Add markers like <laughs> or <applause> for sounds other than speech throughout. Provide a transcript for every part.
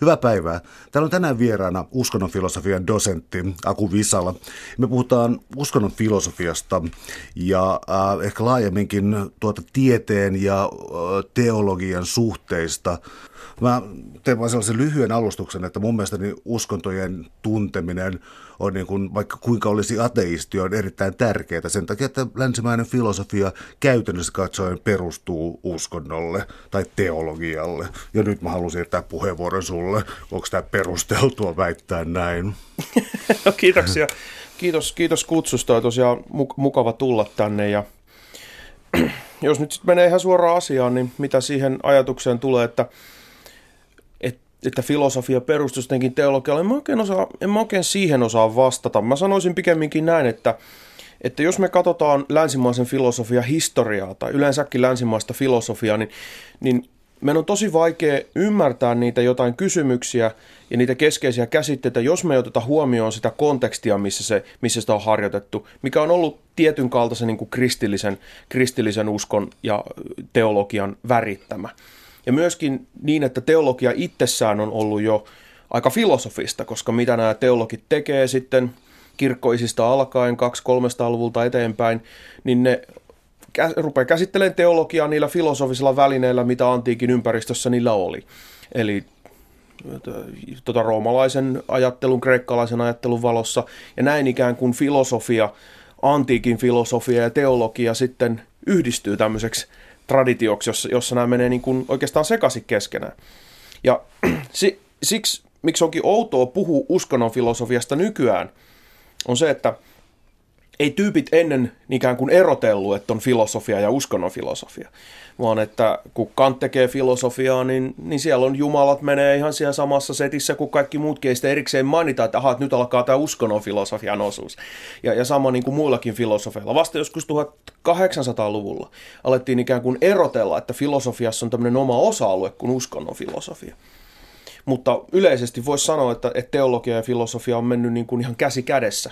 Hyvää päivää. Täällä on tänään vieraana uskonnonfilosofian dosentti Aku Visala. Me puhutaan uskonnon filosofiasta ja äh, ehkä laajemminkin tuota tieteen ja äh, teologian suhteista. Mä teen vain sellaisen lyhyen alustuksen, että mun mielestäni uskontojen tunteminen on niin kuin, vaikka kuinka olisi ateisti, on erittäin tärkeää sen takia, että länsimäinen filosofia käytännössä katsoen perustuu uskonnolle tai teologialle. Ja nyt mä haluan siirtää puheenvuoron sulle. Onko tämä perusteltua väittää näin? <laughs> no, kiitoksia. Kiitos, kiitos kutsusta. On tosiaan mukava tulla tänne. Ja <clears throat> jos nyt sitten menee ihan suoraan asiaan, niin mitä siihen ajatukseen tulee, että että filosofia perustuu jotenkin teologialle. En mä, oikein osaa, en mä oikein siihen osaa vastata. Mä sanoisin pikemminkin näin, että, että jos me katsotaan länsimaisen filosofian historiaa tai yleensäkin länsimaista filosofiaa, niin, niin meidän on tosi vaikea ymmärtää niitä jotain kysymyksiä ja niitä keskeisiä käsitteitä, jos me ei oteta huomioon sitä kontekstia, missä, se, missä sitä on harjoitettu, mikä on ollut tietyn kaltaisen niin kuin kristillisen, kristillisen uskon ja teologian värittämä. Ja myöskin niin, että teologia itsessään on ollut jo aika filosofista, koska mitä nämä teologit tekee sitten kirkkoisista alkaen 200-300-luvulta eteenpäin, niin ne rupeaa käsittelemään teologiaa niillä filosofisilla välineillä, mitä antiikin ympäristössä niillä oli. Eli tota, roomalaisen ajattelun, kreikkalaisen ajattelun valossa, ja näin ikään kuin filosofia, antiikin filosofia ja teologia sitten yhdistyy tämmöiseksi traditioksi, jossa, jossa nämä menee niin kuin oikeastaan sekaisin keskenään. Ja <clears throat> si, siksi, miksi onkin outoa puhua uskonnon filosofiasta nykyään, on se, että – ei tyypit ennen ikään kuin erotellut, että on filosofia ja uskonnon filosofia, vaan että kun Kant tekee filosofiaa, niin, niin siellä on jumalat menee ihan siellä samassa setissä kuin kaikki muutkin, ei erikseen mainita, että aha, että nyt alkaa tämä uskonnon filosofian osuus. Ja, ja sama niin kuin muillakin filosofeilla. Vasta joskus 1800-luvulla alettiin ikään kuin erotella, että filosofiassa on tämmöinen oma osa-alue kuin uskonnon filosofia. Mutta yleisesti voisi sanoa, että, että teologia ja filosofia on mennyt niin kuin ihan käsi kädessä.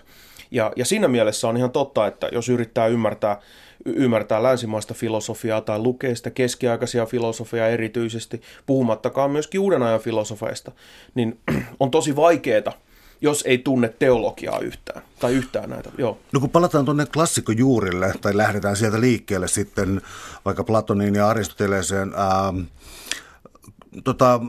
Ja, ja siinä mielessä on ihan totta, että jos yrittää ymmärtää, ymmärtää länsimaista filosofiaa tai lukee sitä keskiaikaisia filosofiaa erityisesti, puhumattakaan myöskin uuden ajan filosofeista, niin <clears throat> on tosi vaikeaa jos ei tunne teologiaa yhtään, tai yhtään näitä, joo. No kun palataan tuonne klassikkojuurille, tai lähdetään sieltä liikkeelle sitten vaikka Platoniin ja Aristoteleeseen, ää, tota,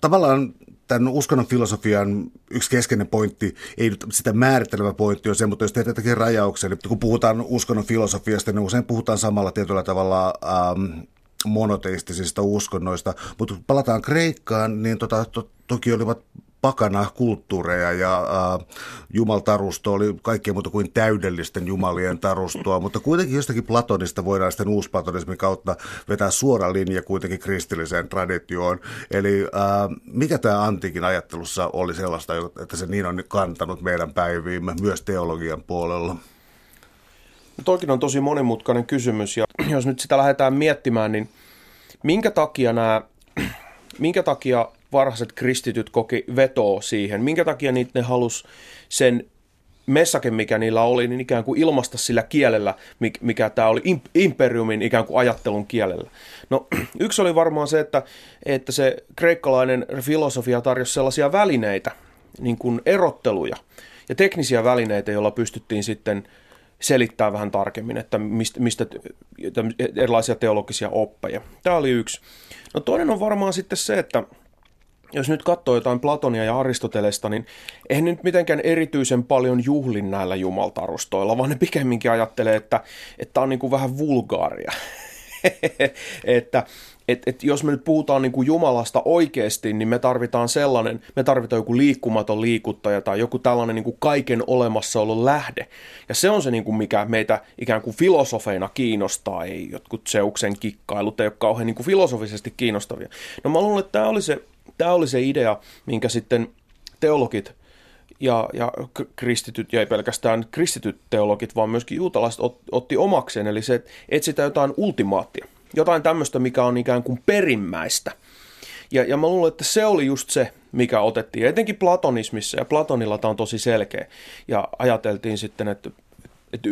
tavallaan tämän uskonnon filosofian yksi keskeinen pointti, ei nyt sitä määrittelevä pointti on se, mutta jos teet jotakin rajauksia, niin kun puhutaan uskonnon filosofiasta, niin usein puhutaan samalla tietyllä tavalla ähm, monoteistisista uskonnoista, mutta palataan Kreikkaan, niin tota, to, toki olivat pakana kulttuureja ja äh, jumaltarusto oli kaikkea muuta kuin täydellisten jumalien tarustoa, mutta kuitenkin jostakin Platonista voidaan sitten uusplatonismin kautta vetää suora linja kuitenkin kristilliseen traditioon. Eli äh, mikä tämä antiikin ajattelussa oli sellaista, että se niin on kantanut meidän päiviimme myös teologian puolella? No toikin on tosi monimutkainen kysymys ja jos nyt sitä lähdetään miettimään, niin minkä takia nämä <clears throat> minkä takia varhaiset kristityt koki vetoa siihen, minkä takia niitä ne halus sen messake, mikä niillä oli, niin ikään kuin ilmasta sillä kielellä, mikä tämä oli imperiumin ikään kuin ajattelun kielellä. No <clears throat> yksi oli varmaan se, että, että se kreikkalainen filosofia tarjosi sellaisia välineitä, niin kuin erotteluja ja teknisiä välineitä, joilla pystyttiin sitten selittämään vähän tarkemmin, että mistä, mistä erilaisia teologisia oppeja. Tämä oli yksi. No toinen on varmaan sitten se, että jos nyt katsoo jotain Platonia ja Aristotelesta, niin eihän nyt mitenkään erityisen paljon juhlin näillä jumaltarustoilla, vaan ne pikemminkin ajattelee, että tämä on niin kuin vähän vulgaaria. <laughs> että et, et jos me nyt puhutaan niin kuin Jumalasta oikeasti, niin me tarvitaan sellainen, me tarvitaan joku liikkumaton liikuttaja tai joku tällainen niin kuin kaiken olemassaolon lähde. Ja se on se, niin kuin mikä meitä ikään kuin filosofeina kiinnostaa, ei jotkut seuksen kikkailut, ei ole kauhean niin kuin filosofisesti kiinnostavia. No mä luulen, että tämä oli se Tämä oli se idea, minkä sitten teologit ja, ja kristityt, ja ei pelkästään kristityt teologit, vaan myöskin juutalaiset ot, otti omakseen, eli se, että etsitään jotain ultimaattia, jotain tämmöistä, mikä on ikään kuin perimmäistä. Ja, ja mä luulen, että se oli just se, mikä otettiin, etenkin platonismissa, ja Platonilla tämä on tosi selkeä, ja ajateltiin sitten, että, että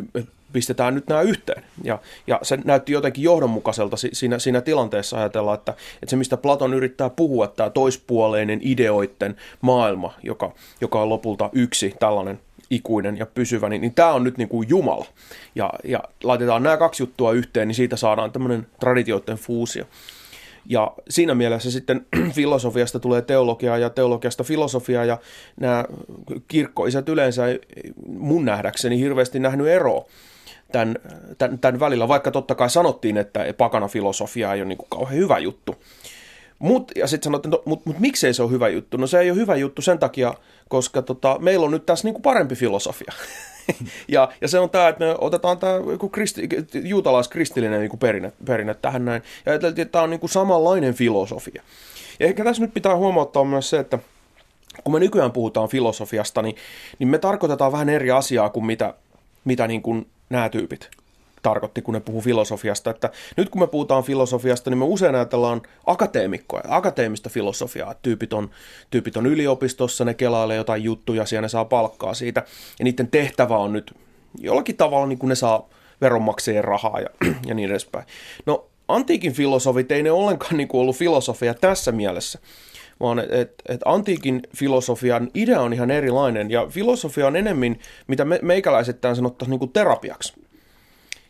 pistetään nyt nämä yhteen. Ja, ja se näytti jotenkin johdonmukaiselta siinä, siinä tilanteessa ajatella, että, että se mistä Platon yrittää puhua, tämä toispuoleinen ideoiden maailma, joka, joka on lopulta yksi tällainen ikuinen ja pysyvä, niin, niin tämä on nyt niin kuin Jumala. Ja, ja laitetaan nämä kaksi juttua yhteen, niin siitä saadaan tämmöinen traditioiden fuusio. Ja siinä mielessä sitten <clears throat> filosofiasta tulee teologiaa ja teologiasta filosofiaa ja nämä kirkkoisät yleensä mun nähdäkseni hirveästi nähnyt eroa tämän, tämän, tämän välillä, vaikka totta kai sanottiin, että pakana filosofia ei ole niin kuin kauhean hyvä juttu. Mut, ja sitten sanottiin, no, mutta mut miksei se ole hyvä juttu? No se ei ole hyvä juttu sen takia, koska tota, meillä on nyt tässä niin kuin parempi filosofia. <laughs> ja, ja se on tämä, että me otetaan tämä kristi, juutalaiskristillinen niin perinne, perinne tähän näin. Ja ajateltiin, että tämä on niin kuin samanlainen filosofia. Ja ehkä tässä nyt pitää huomauttaa myös se, että kun me nykyään puhutaan filosofiasta, niin, niin me tarkoitetaan vähän eri asiaa kuin mitä, mitä niin kuin nämä tyypit tarkoitti, kun ne puhuu filosofiasta. Että nyt kun me puhutaan filosofiasta, niin me usein ajatellaan akateemikkoja, akateemista filosofiaa. Tyypit on, tyypit on yliopistossa, ne kelailee jotain juttuja, siellä ne saa palkkaa siitä. Ja niiden tehtävä on nyt jollakin tavalla, niin kuin ne saa veronmaksajien rahaa ja, ja niin edespäin. No antiikin filosofit ei ne ollenkaan niin ollut filosofia tässä mielessä, vaan että et, et antiikin filosofian idea on ihan erilainen, ja filosofia on enemmän, mitä me, meikäläiset tämän sanottaisiin niin kuin terapiaksi.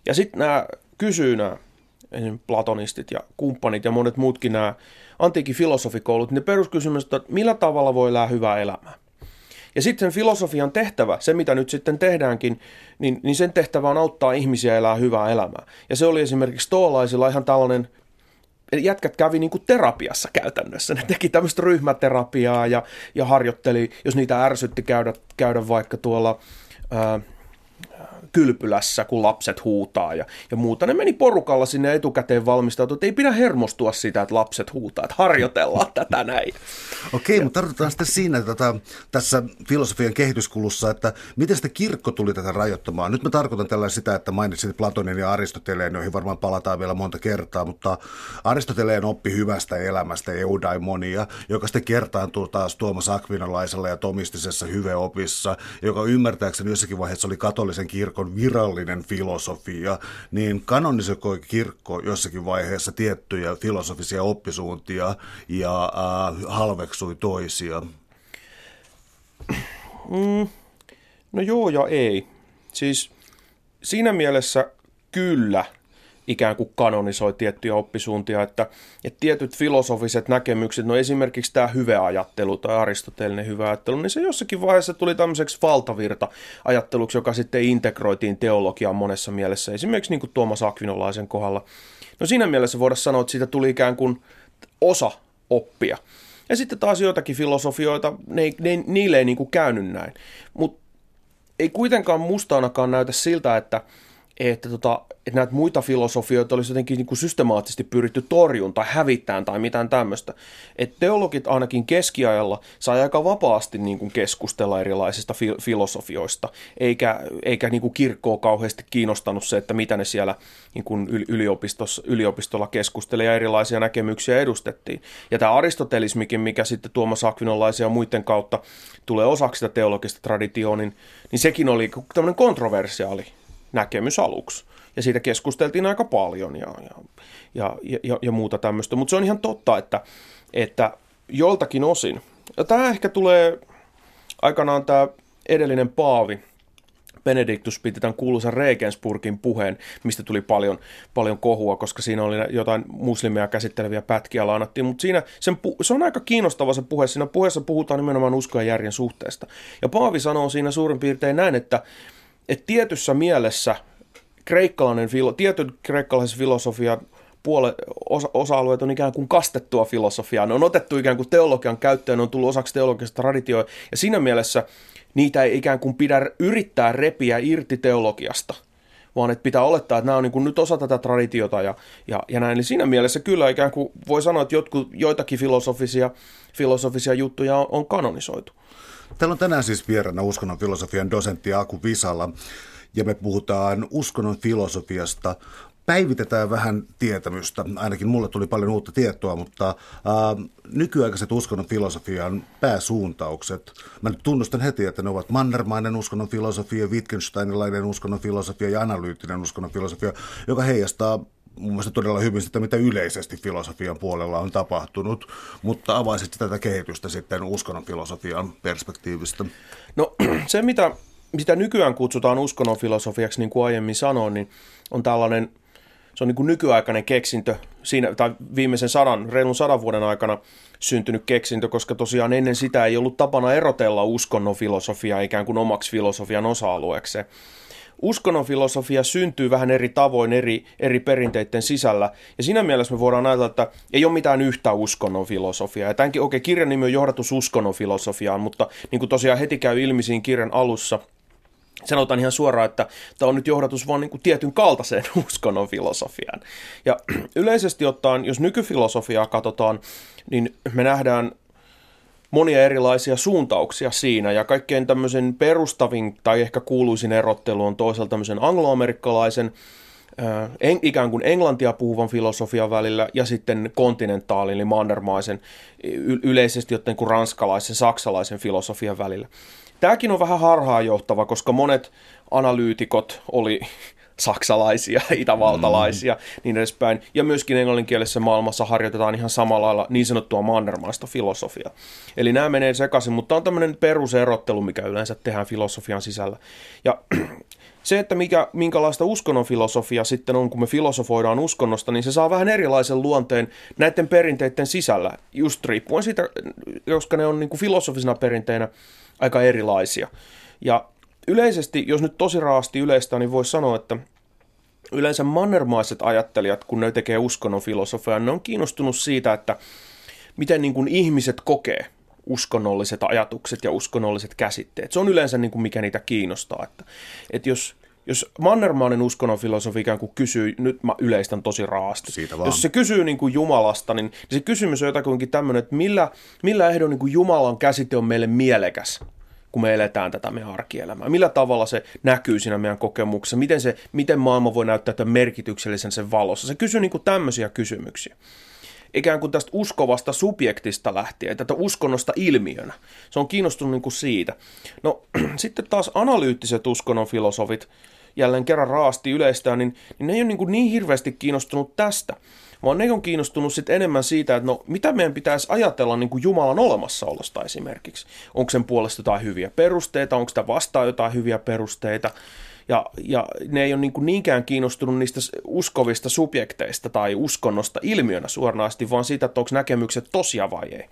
Ja sitten nämä kysyy nämä platonistit ja kumppanit ja monet muutkin nämä antiikin filosofikoulut, ne peruskysymys, että millä tavalla voi elää hyvää elämää. Ja sitten sen filosofian tehtävä, se mitä nyt sitten tehdäänkin, niin, niin sen tehtävä on auttaa ihmisiä elää hyvää elämää. Ja se oli esimerkiksi stoalaisilla ihan tällainen, jätkät kävi niin kuin terapiassa käytännössä. Ne teki tämmöistä ryhmäterapiaa ja, ja harjoitteli, jos niitä ärsytti käydä, käydä vaikka tuolla... Ää, kylpylässä, kun lapset huutaa ja, ja muuta. Ne meni porukalla sinne etukäteen valmistautua, että ei pidä hermostua sitä, että lapset huutaa, että harjoitellaan tätä näin. Okei, mutta tartutaan sitten siinä tätä, tässä filosofian kehityskulussa, että miten sitä kirkko tuli tätä rajoittamaan. Nyt mä tarkoitan tällä sitä, että mainitsit Platonin ja Aristoteleen, joihin varmaan palataan vielä monta kertaa, mutta Aristoteleen oppi hyvästä elämästä eudaimonia, joka sitten kertaantuu taas Tuomas Akvinolaisella ja Tomistisessa hyveopissa, joka ymmärtääkseni jossakin vaiheessa oli katolisen kirkon on virallinen filosofia, niin kanonisikoi kirkko jossakin vaiheessa tiettyjä filosofisia oppisuuntia ja äh, halveksui toisia? Mm, no joo ja ei. Siis siinä mielessä kyllä – ikään kuin kanonisoi tiettyjä oppisuuntia, että, että tietyt filosofiset näkemykset, no esimerkiksi tämä hyveajattelu tai aristoteellinen hyveajattelu, niin se jossakin vaiheessa tuli tämmöiseksi valtavirta-ajatteluksi, joka sitten integroitiin teologiaan monessa mielessä, esimerkiksi niin kuin Tuomas Akvinolaisen kohdalla. No siinä mielessä voidaan sanoa, että siitä tuli ikään kuin osa oppia. Ja sitten taas joitakin filosofioita, ne, ne, niille ei niin kuin käynyt näin. Mutta ei kuitenkaan musta ainakaan näytä siltä, että, että, tota, että näitä muita filosofioita olisi jotenkin niin kuin systemaattisesti pyritty torjuun tai hävittämään tai mitään tämmöistä. Että teologit ainakin keskiajalla sai aika vapaasti niin kuin keskustella erilaisista fi- filosofioista, eikä, eikä niin kuin kirkkoa kauheasti kiinnostanut se, että mitä ne siellä niin kuin yliopistossa, yliopistolla keskustelee ja erilaisia näkemyksiä edustettiin. Ja tämä aristotelismikin, mikä sitten Tuomas Akvinolaisia ja muiden kautta tulee osaksi sitä teologista traditioon, niin, niin sekin oli tämmöinen kontroversiaali näkemys aluksi. Ja siitä keskusteltiin aika paljon ja, ja, ja, ja, ja muuta tämmöistä. Mutta se on ihan totta, että, että joltakin osin, ja tämä ehkä tulee aikanaan tämä edellinen paavi, Benediktus piti tämän kuuluisan Regensburgin puheen, mistä tuli paljon, paljon kohua, koska siinä oli jotain muslimeja käsitteleviä pätkiä lainattiin, mutta siinä sen, se on aika kiinnostava se puhe. Siinä puheessa puhutaan nimenomaan uskon ja järjen suhteesta. Ja Paavi sanoo siinä suurin piirtein näin, että, että tietyssä mielessä kreikkalainen, tietyn kreikkalaisen filosofian puole, osa, osa-alueet on ikään kuin kastettua filosofiaa. Ne on otettu ikään kuin teologian käyttöön, ne on tullut osaksi teologista traditioa, ja siinä mielessä niitä ei ikään kuin pidä yrittää repiä irti teologiasta, vaan että pitää olettaa, että nämä on niin kuin nyt osa tätä traditiota ja, ja, ja näin. Eli siinä mielessä kyllä ikään kuin voi sanoa, että jotkut, joitakin filosofisia, filosofisia juttuja on, on kanonisoitu. Täällä on tänään siis vieraana uskonnon filosofian dosentti Aku Visala ja me puhutaan uskonnon filosofiasta päivitetään vähän tietämystä. Ainakin mulle tuli paljon uutta tietoa, mutta ää, nykyaikaiset uskonnon filosofian pääsuuntaukset, mä nyt tunnustan heti, että ne ovat mannermainen uskonnon filosofia, Wittgensteinilainen uskonnon filosofia ja analyyttinen uskonnon filosofia, joka heijastaa mun mielestä todella hyvin sitä, mitä yleisesti filosofian puolella on tapahtunut, mutta avaisit tätä kehitystä sitten uskonnon filosofian perspektiivistä. No <clears throat> se, mitä, mitä nykyään kutsutaan uskonnon filosofiaksi, niin kuin aiemmin sanoin, niin on tällainen, se on niin kuin nykyaikainen keksintö, siinä, tai viimeisen sadan, reilun sadan vuoden aikana syntynyt keksintö, koska tosiaan ennen sitä ei ollut tapana erotella uskonnon filosofiaa ikään kuin omaksi filosofian osa-alueeksi uskonnon filosofia syntyy vähän eri tavoin eri, eri perinteiden sisällä. Ja siinä mielessä me voidaan ajatella, että ei ole mitään yhtä uskonnon filosofiaa. Ja tämänkin, okei, okay, kirjan nimi on johdatus uskonnon filosofiaan, mutta niin kuin tosiaan heti käy ilmi siinä kirjan alussa, sanotaan ihan suoraan, että tämä on nyt johdatus vain niin tietyn kaltaiseen <laughs> uskonnon filosofiaan. Ja <clears throat> yleisesti ottaen, jos nykyfilosofiaa katsotaan, niin me nähdään monia erilaisia suuntauksia siinä, ja kaikkein tämmöisen perustavin tai ehkä kuuluisin erottelu on toisaalta tämmöisen angloamerikkalaisen, äh, en, ikään kuin englantia puhuvan filosofian välillä ja sitten kontinentaalin eli mannermaisen yleisesti joten kuin ranskalaisen, saksalaisen filosofian välillä. Tämäkin on vähän harhaanjohtava, koska monet analyytikot oli <laughs> saksalaisia, <laughs> itävaltalaisia, mm. niin edespäin. Ja myöskin englanninkielisessä maailmassa harjoitetaan ihan samalla lailla niin sanottua mannermaista filosofiaa. Eli nämä menee sekaisin, mutta on tämmöinen peruserottelu, mikä yleensä tehdään filosofian sisällä. Ja <clears throat> se, että mikä, minkälaista uskonnon filosofia sitten on, kun me filosofoidaan uskonnosta, niin se saa vähän erilaisen luonteen näiden perinteiden sisällä, just riippuen siitä, koska ne on niin kuin filosofisina perinteinä aika erilaisia. Ja yleisesti, jos nyt tosi raasti yleistä, niin voisi sanoa, että yleensä mannermaiset ajattelijat, kun ne tekee uskonnon filosofiaa, ne on kiinnostunut siitä, että miten niin kuin ihmiset kokee uskonnolliset ajatukset ja uskonnolliset käsitteet. Se on yleensä niin kuin mikä niitä kiinnostaa. Että, että jos, jos mannermainen uskonnon filosofi ikään kuin kysyy, nyt mä yleistän tosi raasti, Siitä jos se kysyy niin kuin Jumalasta, niin, niin se kysymys on jotakin tämmöinen, että millä, millä ehdon niin kuin Jumalan käsite on meille mielekäs kun me eletään tätä meidän arkielämää. Millä tavalla se näkyy siinä meidän kokemuksessa, miten, se, miten maailma voi näyttää merkityksellisen sen valossa. Se kysyy niin kuin tämmöisiä kysymyksiä ikään kuin tästä uskovasta subjektista lähtien, tätä uskonnosta ilmiönä. Se on kiinnostunut niin kuin siitä. No <clears throat> sitten taas analyyttiset uskonnon filosofit, jälleen kerran raasti yleistää, niin, niin ne ei ole niin, kuin niin hirveästi kiinnostunut tästä, vaan ne on kiinnostunut sit enemmän siitä, että no mitä meidän pitäisi ajatella niin kuin Jumalan olemassaolosta esimerkiksi. Onko sen puolesta jotain hyviä perusteita, onko sitä vastaan jotain hyviä perusteita, ja, ja ne ei ole niin niinkään kiinnostunut niistä uskovista subjekteista tai uskonnosta ilmiönä suoranaisesti, vaan siitä, että onko näkemykset tosia vai ei.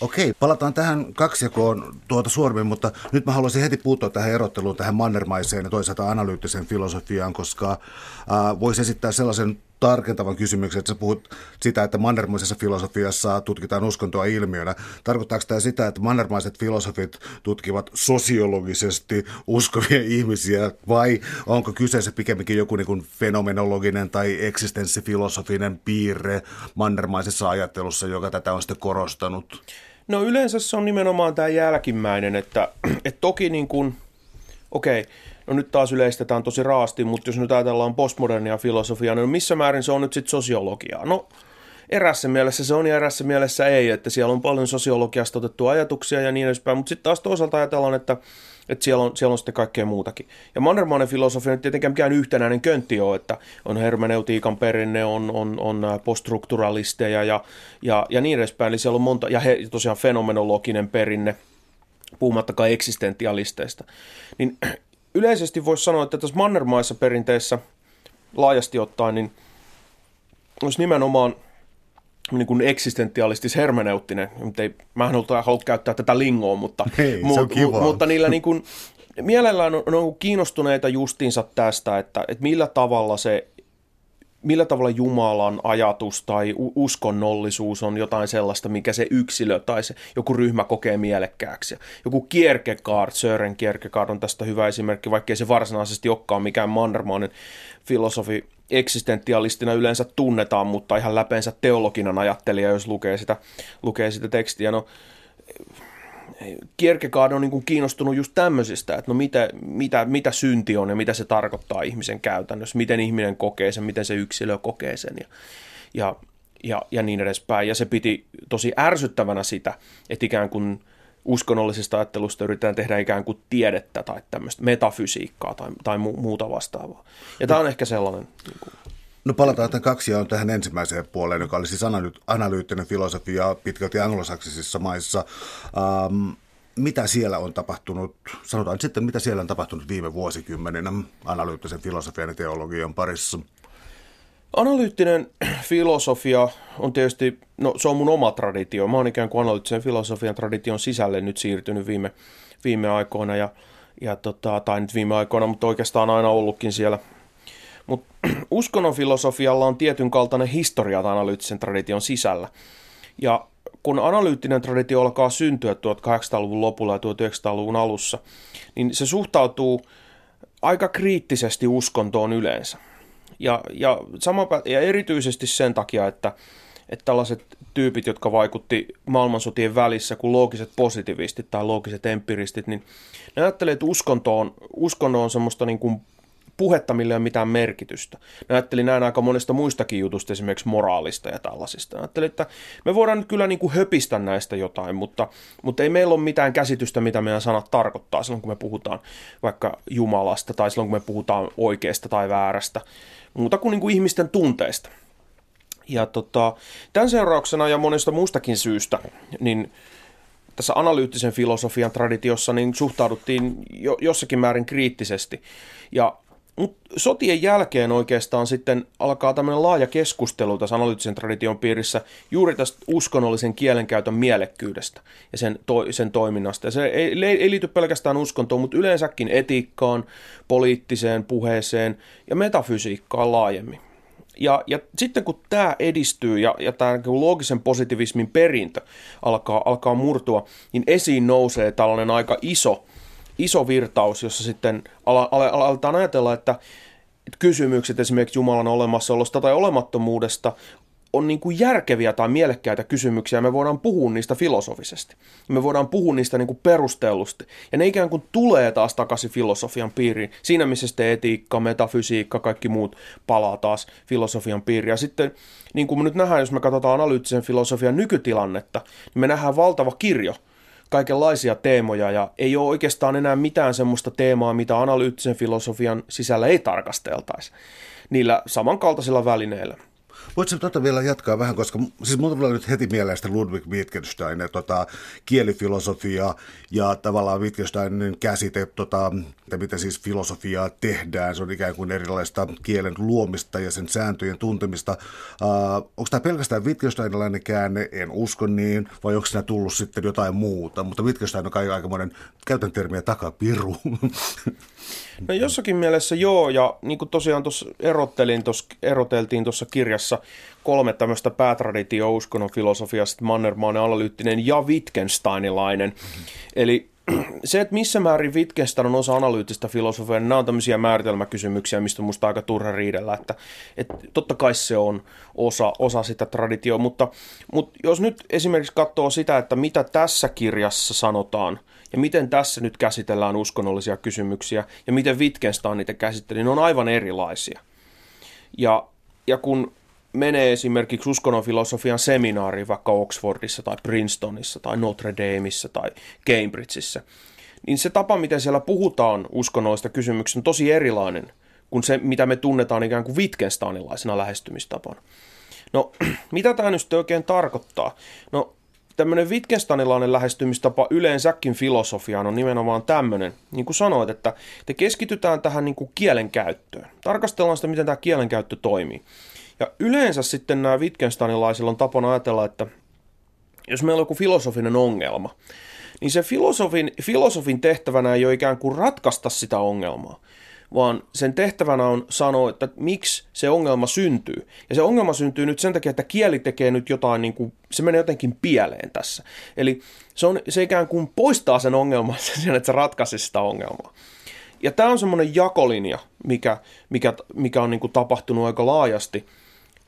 Okei, palataan tähän kaksijakoon tuota suoremmin, mutta nyt mä haluaisin heti puuttua tähän erotteluun, tähän mannermaiseen ja toisaalta analyyttiseen filosofiaan, koska äh, voisi esittää sellaisen tarkentavan kysymyksen, että sä puhut sitä, että mannermaisessa filosofiassa tutkitaan uskontoa ilmiönä. Tarkoittaako tämä sitä, että mannermaiset filosofit tutkivat sosiologisesti uskovia ihmisiä, vai onko kyseessä pikemminkin joku niin kuin fenomenologinen tai eksistenssifilosofinen piirre mannermaisessa ajattelussa, joka tätä on sitten korostanut? No yleensä se on nimenomaan tämä jälkimmäinen, että, että toki niin kuin, okei, no nyt taas yleistetään tosi raasti, mutta jos nyt ajatellaan postmodernia filosofiaa, niin missä määrin se on nyt sitten sosiologiaa? No erässä mielessä se on ja erässä mielessä ei, että siellä on paljon sosiologiasta otettu ajatuksia ja niin edespäin, mutta sitten taas toisaalta ajatellaan, että, että siellä, on, siellä on sitten kaikkea muutakin. Ja mannermainen filosofia nyt tietenkään mikään yhtenäinen köntti ole, että on hermeneutiikan perinne, on, on, on poststrukturalisteja ja, ja, ja niin edespäin, eli siellä on monta, ja he, tosiaan fenomenologinen perinne, puhumattakaan eksistentialisteista. Niin <clears throat> yleisesti voisi sanoa, että tässä mannermaissa perinteessä laajasti ottaen, niin olisi nimenomaan niin kuin eksistentialistis hermeneuttinen, ei, mä en halua käyttää tätä lingoa, mutta, <laughs> Hei, mu, mu, mutta niillä niin kuin, mielellään on, on kiinnostuneita justiinsa tästä, että, että millä tavalla se millä tavalla Jumalan ajatus tai uskonnollisuus on jotain sellaista, mikä se yksilö tai se joku ryhmä kokee mielekkääksi. Joku Kierkegaard, Sören Kierkegaard on tästä hyvä esimerkki, vaikkei se varsinaisesti olekaan mikään mannermainen filosofi, eksistentialistina yleensä tunnetaan, mutta ihan läpeensä teologinan ajattelija, jos lukee sitä, lukee sitä tekstiä. No, Kierkegaard on niin kuin kiinnostunut just tämmöisistä, että no mitä, mitä, mitä synti on ja mitä se tarkoittaa ihmisen käytännössä, miten ihminen kokee sen, miten se yksilö kokee sen ja, ja, ja, ja niin edespäin. Ja se piti tosi ärsyttävänä sitä, että ikään kuin uskonnollisesta ajattelusta yritetään tehdä ikään kuin tiedettä tai tämmöistä metafysiikkaa tai, tai muuta vastaavaa. Ja tämä on ehkä sellainen... Niin kuin, No palataan tämän kaksi on tähän ensimmäiseen puoleen, joka oli siis analyyttinen filosofia pitkälti anglosaksisissa maissa. Ähm, mitä siellä on tapahtunut, sanotaan sitten, mitä siellä on tapahtunut viime vuosikymmeninä analyyttisen filosofian ja teologian parissa? Analyyttinen filosofia on tietysti, no se on mun oma traditio. Mä oon ikään kuin analyyttisen filosofian tradition sisälle nyt siirtynyt viime, viime aikoina, ja, ja tota, tai nyt viime aikoina, mutta oikeastaan aina ollutkin siellä – mutta uskonnon filosofialla on tietyn kaltainen historia analyyttisen tradition sisällä. Ja kun analyyttinen traditio alkaa syntyä 1800-luvun lopulla ja 1900-luvun alussa, niin se suhtautuu aika kriittisesti uskontoon yleensä. Ja, ja, sama, ja erityisesti sen takia, että, että tällaiset tyypit, jotka vaikutti maailmansotien välissä kuin loogiset positivistit tai loogiset empiristit, niin ne ajattelee, että uskonto on, uskonto on semmoista niin kuin puhetta, millä ei ole mitään merkitystä. Mä ajattelin näin aika monesta muistakin jutusta, esimerkiksi moraalista ja tällaisista. Mä ajattelin, että me voidaan nyt kyllä niin kuin höpistä näistä jotain, mutta, mutta ei meillä ole mitään käsitystä, mitä meidän sanat tarkoittaa silloin, kun me puhutaan vaikka Jumalasta tai silloin, kun me puhutaan oikeasta tai väärästä, muuta kuin, niin kuin ihmisten tunteista. Ja tota, tämän seurauksena ja monesta muustakin syystä, niin tässä analyyttisen filosofian traditiossa niin suhtauduttiin jo, jossakin määrin kriittisesti. Ja mutta sotien jälkeen oikeastaan sitten alkaa tämmöinen laaja keskustelu tässä analyyttisen tradition piirissä juuri tästä uskonnollisen kielenkäytön mielekkyydestä ja sen, to, sen toiminnasta. Ja se ei, ei liity pelkästään uskontoon, mutta yleensäkin etiikkaan, poliittiseen puheeseen ja metafysiikkaan laajemmin. Ja, ja sitten kun tämä edistyy ja, ja tämä niinku loogisen positivismin perintö alkaa, alkaa murtua, niin esiin nousee tällainen aika iso – iso virtaus, jossa sitten aletaan ajatella, että kysymykset esimerkiksi Jumalan olemassaolosta tai olemattomuudesta on niin kuin järkeviä tai mielekkäitä kysymyksiä, me voidaan puhua niistä filosofisesti. Me voidaan puhua niistä niin kuin perustellusti. Ja ne ikään kuin tulee taas takaisin filosofian piiriin. Siinä missä sitten etiikka, metafysiikka, kaikki muut palaa taas filosofian piiriin. Ja sitten niin kuin me nyt nähdään, jos me katsotaan analyyttisen filosofian nykytilannetta, niin me nähdään valtava kirjo, kaikenlaisia teemoja ja ei ole oikeastaan enää mitään semmoista teemaa, mitä analyyttisen filosofian sisällä ei tarkasteltaisi niillä samankaltaisilla välineillä. Voitko tätä vielä jatkaa vähän, koska siis mulla tulee nyt heti mieleen sitä Ludwig Wittgenstein, tota, kielifilosofia ja tavallaan Wittgensteinin käsite, tota, että miten siis filosofiaa tehdään. Se on ikään kuin erilaista kielen luomista ja sen sääntöjen tuntemista. Uh, onko tämä pelkästään Wittgensteinilainen käänne? En usko niin. Vai onko siinä tullut sitten jotain muuta? Mutta Wittgenstein on kai aikamoinen, käytän termiä takapiru. <laughs> No jossakin mielessä joo, ja niin kuin tosiaan tuossa erottelin, tossa, eroteltiin tuossa kirjassa kolme tämmöistä päätraditio uskonnon filosofiasta, Mannermainen, analyyttinen ja Wittgensteinilainen. Mm-hmm. Eli <clears throat> se, että missä määrin Wittgenstein on osa analyyttistä filosofiaa, niin nämä on tämmöisiä määritelmäkysymyksiä, mistä on musta aika turha riidellä, että, että totta kai se on osa, osa sitä traditioa, mutta, mutta jos nyt esimerkiksi katsoo sitä, että mitä tässä kirjassa sanotaan, ja miten tässä nyt käsitellään uskonnollisia kysymyksiä, ja miten Wittgenstein niitä käsitteli, ne on aivan erilaisia. Ja, ja kun menee esimerkiksi uskonnonfilosofian seminaariin vaikka Oxfordissa tai Princetonissa tai Notre Dameissa tai Cambridgeissa, niin se tapa, miten siellä puhutaan uskonnollisista kysymyksistä on tosi erilainen kuin se, mitä me tunnetaan ikään kuin Wittgensteinilaisena lähestymistapana. No, <clears throat> mitä tämä nyt oikein tarkoittaa? No, tämmöinen Wittgensteinilainen lähestymistapa yleensäkin filosofiaan on nimenomaan tämmöinen, niin kuin sanoit, että te keskitytään tähän niin kuin kielen käyttöön. Tarkastellaan sitä, miten tämä kielenkäyttö toimii. Ja yleensä sitten nämä Wittgensteinilaisilla on tapana ajatella, että jos meillä on joku filosofinen ongelma, niin se filosofin, filosofin tehtävänä ei ole ikään kuin ratkaista sitä ongelmaa, vaan sen tehtävänä on sanoa, että miksi se ongelma syntyy. Ja se ongelma syntyy nyt sen takia, että kieli tekee nyt jotain, niin kuin, se menee jotenkin pieleen tässä. Eli se, on, se ikään kuin poistaa sen ongelman <laughs> sen, että se ratkaisee sitä ongelmaa. Ja tämä on semmoinen jakolinja, mikä, mikä, mikä on niin kuin tapahtunut aika laajasti –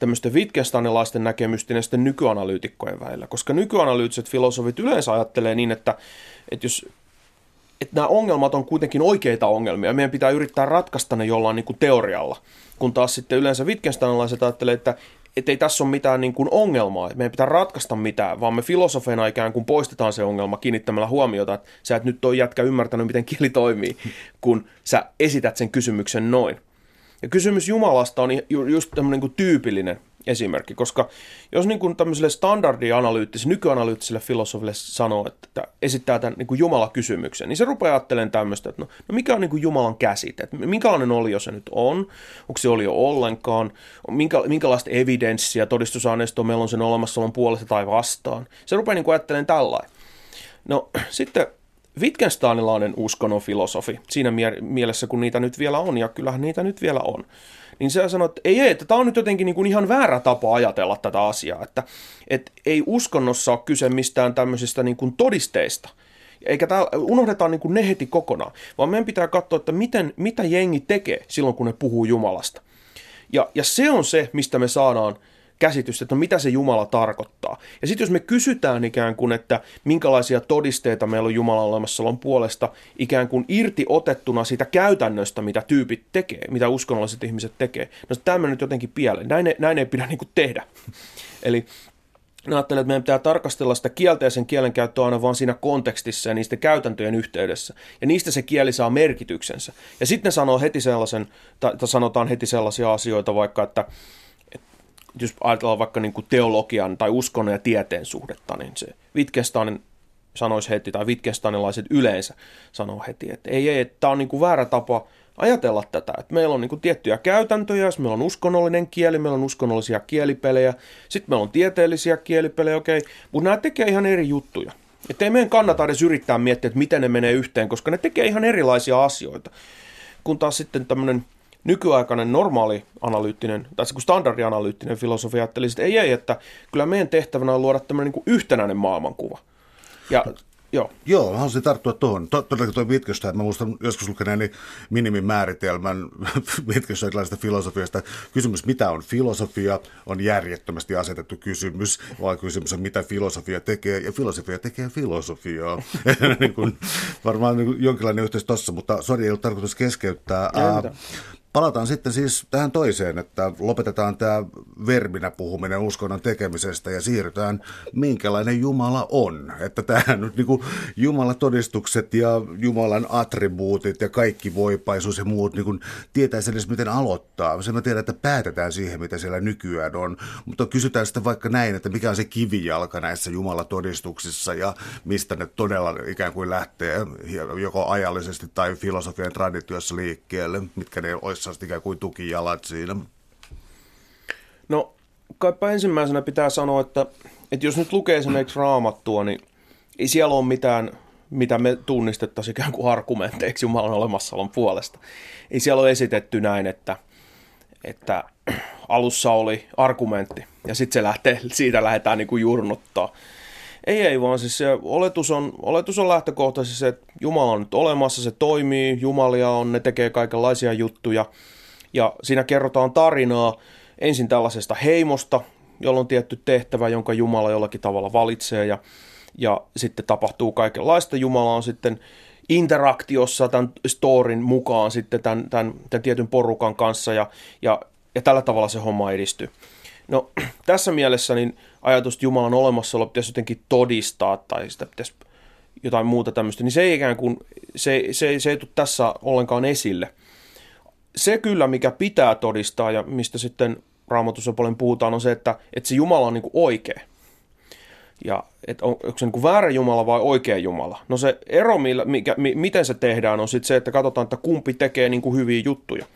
tämmöisten Wittgensteinilaisten näkemysten ja sitten nykyanalyytikkojen välillä. Koska nykyanalyytiset filosofit yleensä ajattelee niin, että, että jos että nämä ongelmat on kuitenkin oikeita ongelmia. Meidän pitää yrittää ratkaista ne jollain niin kuin teorialla. Kun taas sitten yleensä Wittgensteinilaiset ajattelee, että ei tässä ole mitään niin kuin ongelmaa, että meidän pitää ratkaista mitään, vaan me filosofeina ikään kuin poistetaan se ongelma kiinnittämällä huomiota, että sä et nyt ole jätkä ymmärtänyt, miten kieli toimii, kun sä esität sen kysymyksen noin. Ja kysymys Jumalasta on just tämmöinen niin tyypillinen esimerkki, koska jos niin kuin tämmöiselle standardianalyyttiselle, nykyanalyyttiselle filosofille sanoo, että esittää tämän niin kuin Jumala-kysymyksen, niin se rupeaa ajattelemaan tämmöistä, että no, no mikä on niin kuin Jumalan käsite, että minkälainen oli se nyt on, onko se oli jo ollenkaan, minkä, minkälaista evidenssiä, todistusaineistoa meillä on sen olemassaolon puolesta tai vastaan. Se rupeaa niin kuin ajattelemaan tällainen. No sitten Wittgensteinilainen uskonnon filosofi, siinä mielessä kun niitä nyt vielä on, ja kyllähän niitä nyt vielä on, niin se sanoi, että ei, ei, että tämä on nyt jotenkin niin kuin ihan väärä tapa ajatella tätä asiaa, että, että ei uskonnossa ole kyse mistään tämmöisistä niin kuin todisteista, eikä tää, unohdetaan niin kuin ne heti kokonaan, vaan meidän pitää katsoa, että miten, mitä jengi tekee silloin, kun ne puhuu Jumalasta. Ja, ja se on se, mistä me saadaan käsitystä, että no mitä se Jumala tarkoittaa. Ja sitten jos me kysytään ikään kuin, että minkälaisia todisteita meillä on Jumalan olemassaolon puolesta, ikään kuin irti otettuna siitä käytännöstä, mitä tyypit tekee, mitä uskonnolliset ihmiset tekee, no tämä nyt jotenkin pieleen. Näin, näin ei pidä niin kuin tehdä. <laughs> Eli Mä ajattelen, että meidän pitää tarkastella sitä kielteisen kielenkäyttöä aina vaan siinä kontekstissa ja niistä käytäntöjen yhteydessä. Ja niistä se kieli saa merkityksensä. Ja sitten sanoo heti sellaisen, tai sanotaan heti sellaisia asioita vaikka, että jos ajatellaan vaikka niin kuin teologian tai uskonnon ja tieteen suhdetta, niin se Wittgensteinin sanoisi heti, tai Wittgensteinilaiset yleensä sanoo heti, että ei, ei, tämä on niin kuin väärä tapa ajatella tätä, että meillä on niin kuin tiettyjä käytäntöjä, jos meillä on uskonnollinen kieli, meillä on uskonnollisia kielipelejä, sitten meillä on tieteellisiä kielipelejä, okei, mutta nämä tekee ihan eri juttuja. Että ei meidän kannata edes yrittää miettiä, että miten ne menee yhteen, koska ne tekee ihan erilaisia asioita. Kun taas sitten tämmöinen nykyaikainen normaali analyyttinen, tai se standardianalyyttinen filosofia ajatteli, että ei, ei, että kyllä meidän tehtävänä on luoda tämmöinen niin yhtenäinen maailmankuva. Ja Joo. Joo, mä haluaisin tarttua tuohon. Todellakin tuo Wittgenstein, mä muistan joskus lukeneeni minimimääritelmän <laughs> Wittgensteinilaisesta filosofiasta. Kysymys, mitä on filosofia, on järjettömästi asetettu kysymys, vaan kysymys on, mitä filosofia tekee, ja filosofia tekee filosofiaa. <laughs> niin kuin, varmaan niin kuin jonkinlainen yhteys tossa, mutta sori, ei ollut tarkoitus keskeyttää. Ei, Palataan sitten siis tähän toiseen, että lopetetaan tämä verbinä puhuminen uskonnon tekemisestä ja siirrytään, minkälainen Jumala on. Että tähän nyt niin kuin Jumalan todistukset ja Jumalan attribuutit ja kaikki voipaisuus ja muut niin kuin tietäisi edes miten aloittaa. Se mä tiedän, että päätetään siihen, mitä siellä nykyään on. Mutta kysytään sitten vaikka näin, että mikä on se kivijalka näissä Jumalan todistuksissa ja mistä ne todella ikään kuin lähtee joko ajallisesti tai filosofian traditiossa liikkeelle, mitkä ne olisi olisi ikään kuin tukijalat siinä? No, kaipa ensimmäisenä pitää sanoa, että, että jos nyt lukee esimerkiksi raamattua, niin ei siellä ole mitään, mitä me tunnistettaisiin ikään kuin argumenteiksi Jumalan olemassaolon puolesta. Ei siellä ole esitetty näin, että, että alussa oli argumentti ja sitten se lähtee, siitä lähdetään niin kuin jurnuttaa. Ei, ei, vaan siis se oletus on, oletus on lähtökohtaisesti se, että Jumala on nyt olemassa, se toimii, Jumalia on, ne tekee kaikenlaisia juttuja. Ja siinä kerrotaan tarinaa ensin tällaisesta heimosta, jolla on tietty tehtävä, jonka Jumala jollakin tavalla valitsee ja, ja sitten tapahtuu kaikenlaista. Jumala on sitten interaktiossa tämän storin mukaan sitten tämän, tämän, tämän tietyn porukan kanssa ja, ja, ja tällä tavalla se homma edistyy. No <clears throat> tässä mielessä niin ajatus Jumalan olemassaolo pitäisi jotenkin todistaa tai sitä pitäisi jotain muuta tämmöistä, niin se ei ikään kuin, se, se, se ei tule tässä ollenkaan esille. Se kyllä, mikä pitää todistaa ja mistä sitten raamatussa paljon puhutaan, on se, että, että se Jumala on niin kuin oikea. Ja että on, onko se niin kuin väärä Jumala vai oikea Jumala? No se ero, millä, mikä, mi, miten se tehdään, on sitten se, että katsotaan, että kumpi tekee niin kuin hyviä juttuja.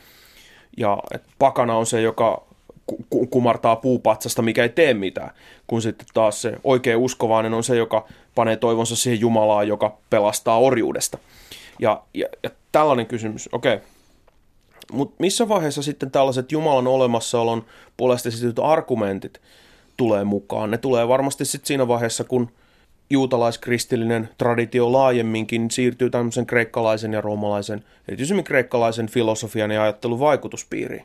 Ja että pakana on se, joka kumartaa puupatsasta, mikä ei tee mitään, kun sitten taas se oikea uskovainen on se, joka panee toivonsa siihen Jumalaan, joka pelastaa orjuudesta. Ja, ja, ja tällainen kysymys, okei. Okay. Mutta missä vaiheessa sitten tällaiset Jumalan olemassaolon puolesta esitetyt argumentit tulee mukaan? Ne tulee varmasti sitten siinä vaiheessa, kun juutalaiskristillinen traditio laajemminkin siirtyy tämmöisen kreikkalaisen ja roomalaisen, erityisemmin kreikkalaisen filosofian ja ajattelun vaikutuspiiriin.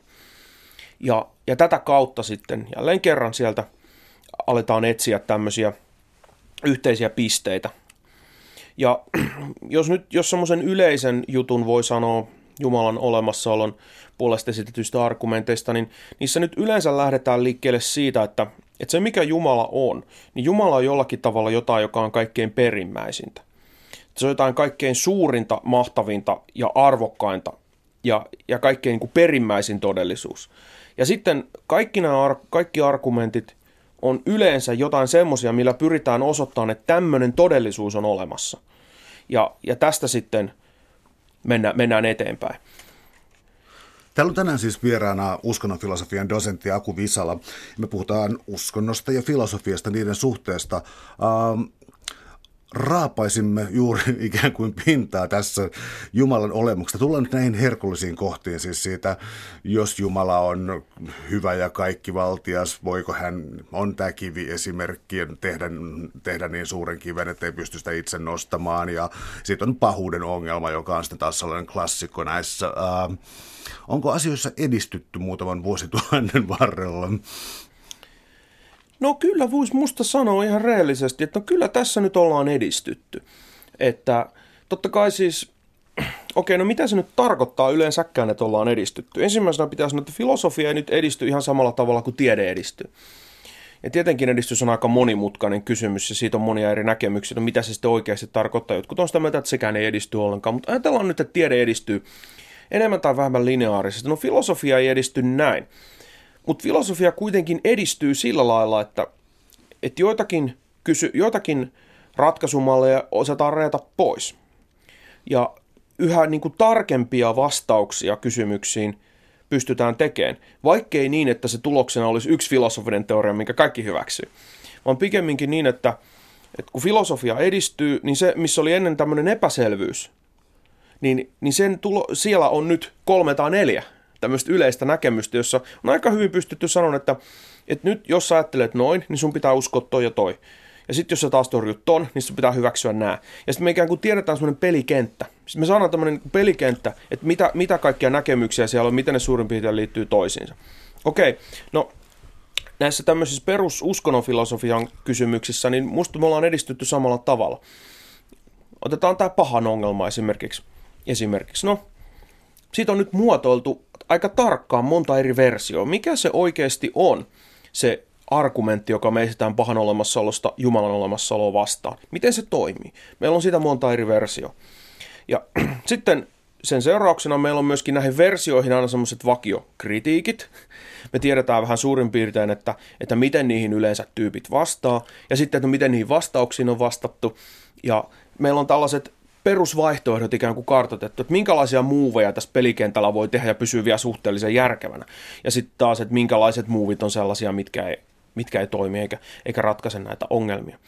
Ja, ja tätä kautta sitten jälleen kerran sieltä aletaan etsiä tämmöisiä yhteisiä pisteitä. Ja <clears throat> jos nyt, jos semmoisen yleisen jutun voi sanoa Jumalan olemassaolon puolesta esitetyistä argumenteista, niin niissä nyt yleensä lähdetään liikkeelle siitä, että, että se mikä Jumala on, niin Jumala on jollakin tavalla jotain, joka on kaikkein perimmäisintä. Se on jotain kaikkein suurinta, mahtavinta ja arvokkainta ja, ja kaikkein niin kuin perimmäisin todellisuus. Ja sitten kaikki nämä kaikki argumentit on yleensä jotain semmoisia, millä pyritään osoittamaan, että tämmöinen todellisuus on olemassa. Ja, ja tästä sitten mennä, mennään eteenpäin. Täällä on tänään siis vieraana uskonnonfilosofian dosentti Aku Visala. Me puhutaan uskonnosta ja filosofiasta, niiden suhteesta. Ähm, raapaisimme juuri <laughs> ikään kuin pintaa tässä Jumalan olemuksesta. Tullaan nyt näihin herkullisiin kohtiin, siis siitä, jos Jumala on hyvä ja kaikki valtias, voiko hän, on tämä kivi esimerkki, tehdä, tehdä niin suuren kiven, että ei pysty sitä itse nostamaan. Ja sitten on pahuuden ongelma, joka on sitten taas sellainen klassikko näissä. Äh, onko asioissa edistytty muutaman vuosituhannen varrella? No kyllä voisi musta sanoa ihan reellisesti, että no kyllä tässä nyt ollaan edistytty. Että totta kai siis, <clears throat> okei okay, no mitä se nyt tarkoittaa yleensäkään, että ollaan edistytty? Ensimmäisenä pitäisi sanoa, että filosofia ei nyt edisty ihan samalla tavalla kuin tiede edistyy. Ja tietenkin edistys on aika monimutkainen kysymys ja siitä on monia eri näkemyksiä, no mitä se sitten oikeasti tarkoittaa. Jotkut on sitä mieltä, että sekään ei edisty ollenkaan, mutta ajatellaan nyt, että tiede edistyy enemmän tai vähemmän lineaarisesti. No filosofia ei edisty näin. Mutta filosofia kuitenkin edistyy sillä lailla, että, että joitakin, kysy, joitakin ratkaisumalleja osataan rajata pois. Ja yhä niin kuin tarkempia vastauksia kysymyksiin pystytään tekemään, vaikkei niin, että se tuloksena olisi yksi filosofinen teoria, minkä kaikki hyväksyy, vaan pikemminkin niin, että, että kun filosofia edistyy, niin se, missä oli ennen tämmöinen epäselvyys, niin, niin sen tulo, siellä on nyt kolme tai neljä tämmöistä yleistä näkemystä, jossa on aika hyvin pystytty sanomaan, että, että nyt jos sä ajattelet noin, niin sun pitää uskoa toi ja toi. Ja sitten jos sä taas torjut ton, niin sun pitää hyväksyä nämä. Ja sitten me ikään kuin tiedetään semmoinen pelikenttä. Sitten me saadaan tämmöinen pelikenttä, että mitä, mitä kaikkia näkemyksiä siellä on, miten ne suurin piirtein liittyy toisiinsa. Okei, no näissä tämmöisissä perususkonnonfilosofian kysymyksissä, niin musta me ollaan edistytty samalla tavalla. Otetaan tämä pahan ongelma esimerkiksi. Esimerkiksi, no, siitä on nyt muotoiltu aika tarkkaan monta eri versioa. Mikä se oikeasti on, se argumentti, joka me esitään pahan olemassaolosta Jumalan olemassaoloa vastaan? Miten se toimii? Meillä on siitä monta eri versio. Ja <clears throat> sitten sen seurauksena meillä on myöskin näihin versioihin aina semmoiset vakiokritiikit. Me tiedetään vähän suurin piirtein, että, että miten niihin yleensä tyypit vastaa, ja sitten, että miten niihin vastauksiin on vastattu. Ja meillä on tällaiset perusvaihtoehdot ikään kuin kartoitettu, että minkälaisia muuveja tässä pelikentällä voi tehdä ja pysyä vielä suhteellisen järkevänä. Ja sitten taas, että minkälaiset muuvit on sellaisia, mitkä ei, mitkä ei toimi eikä, eikä ratkaise näitä ongelmia.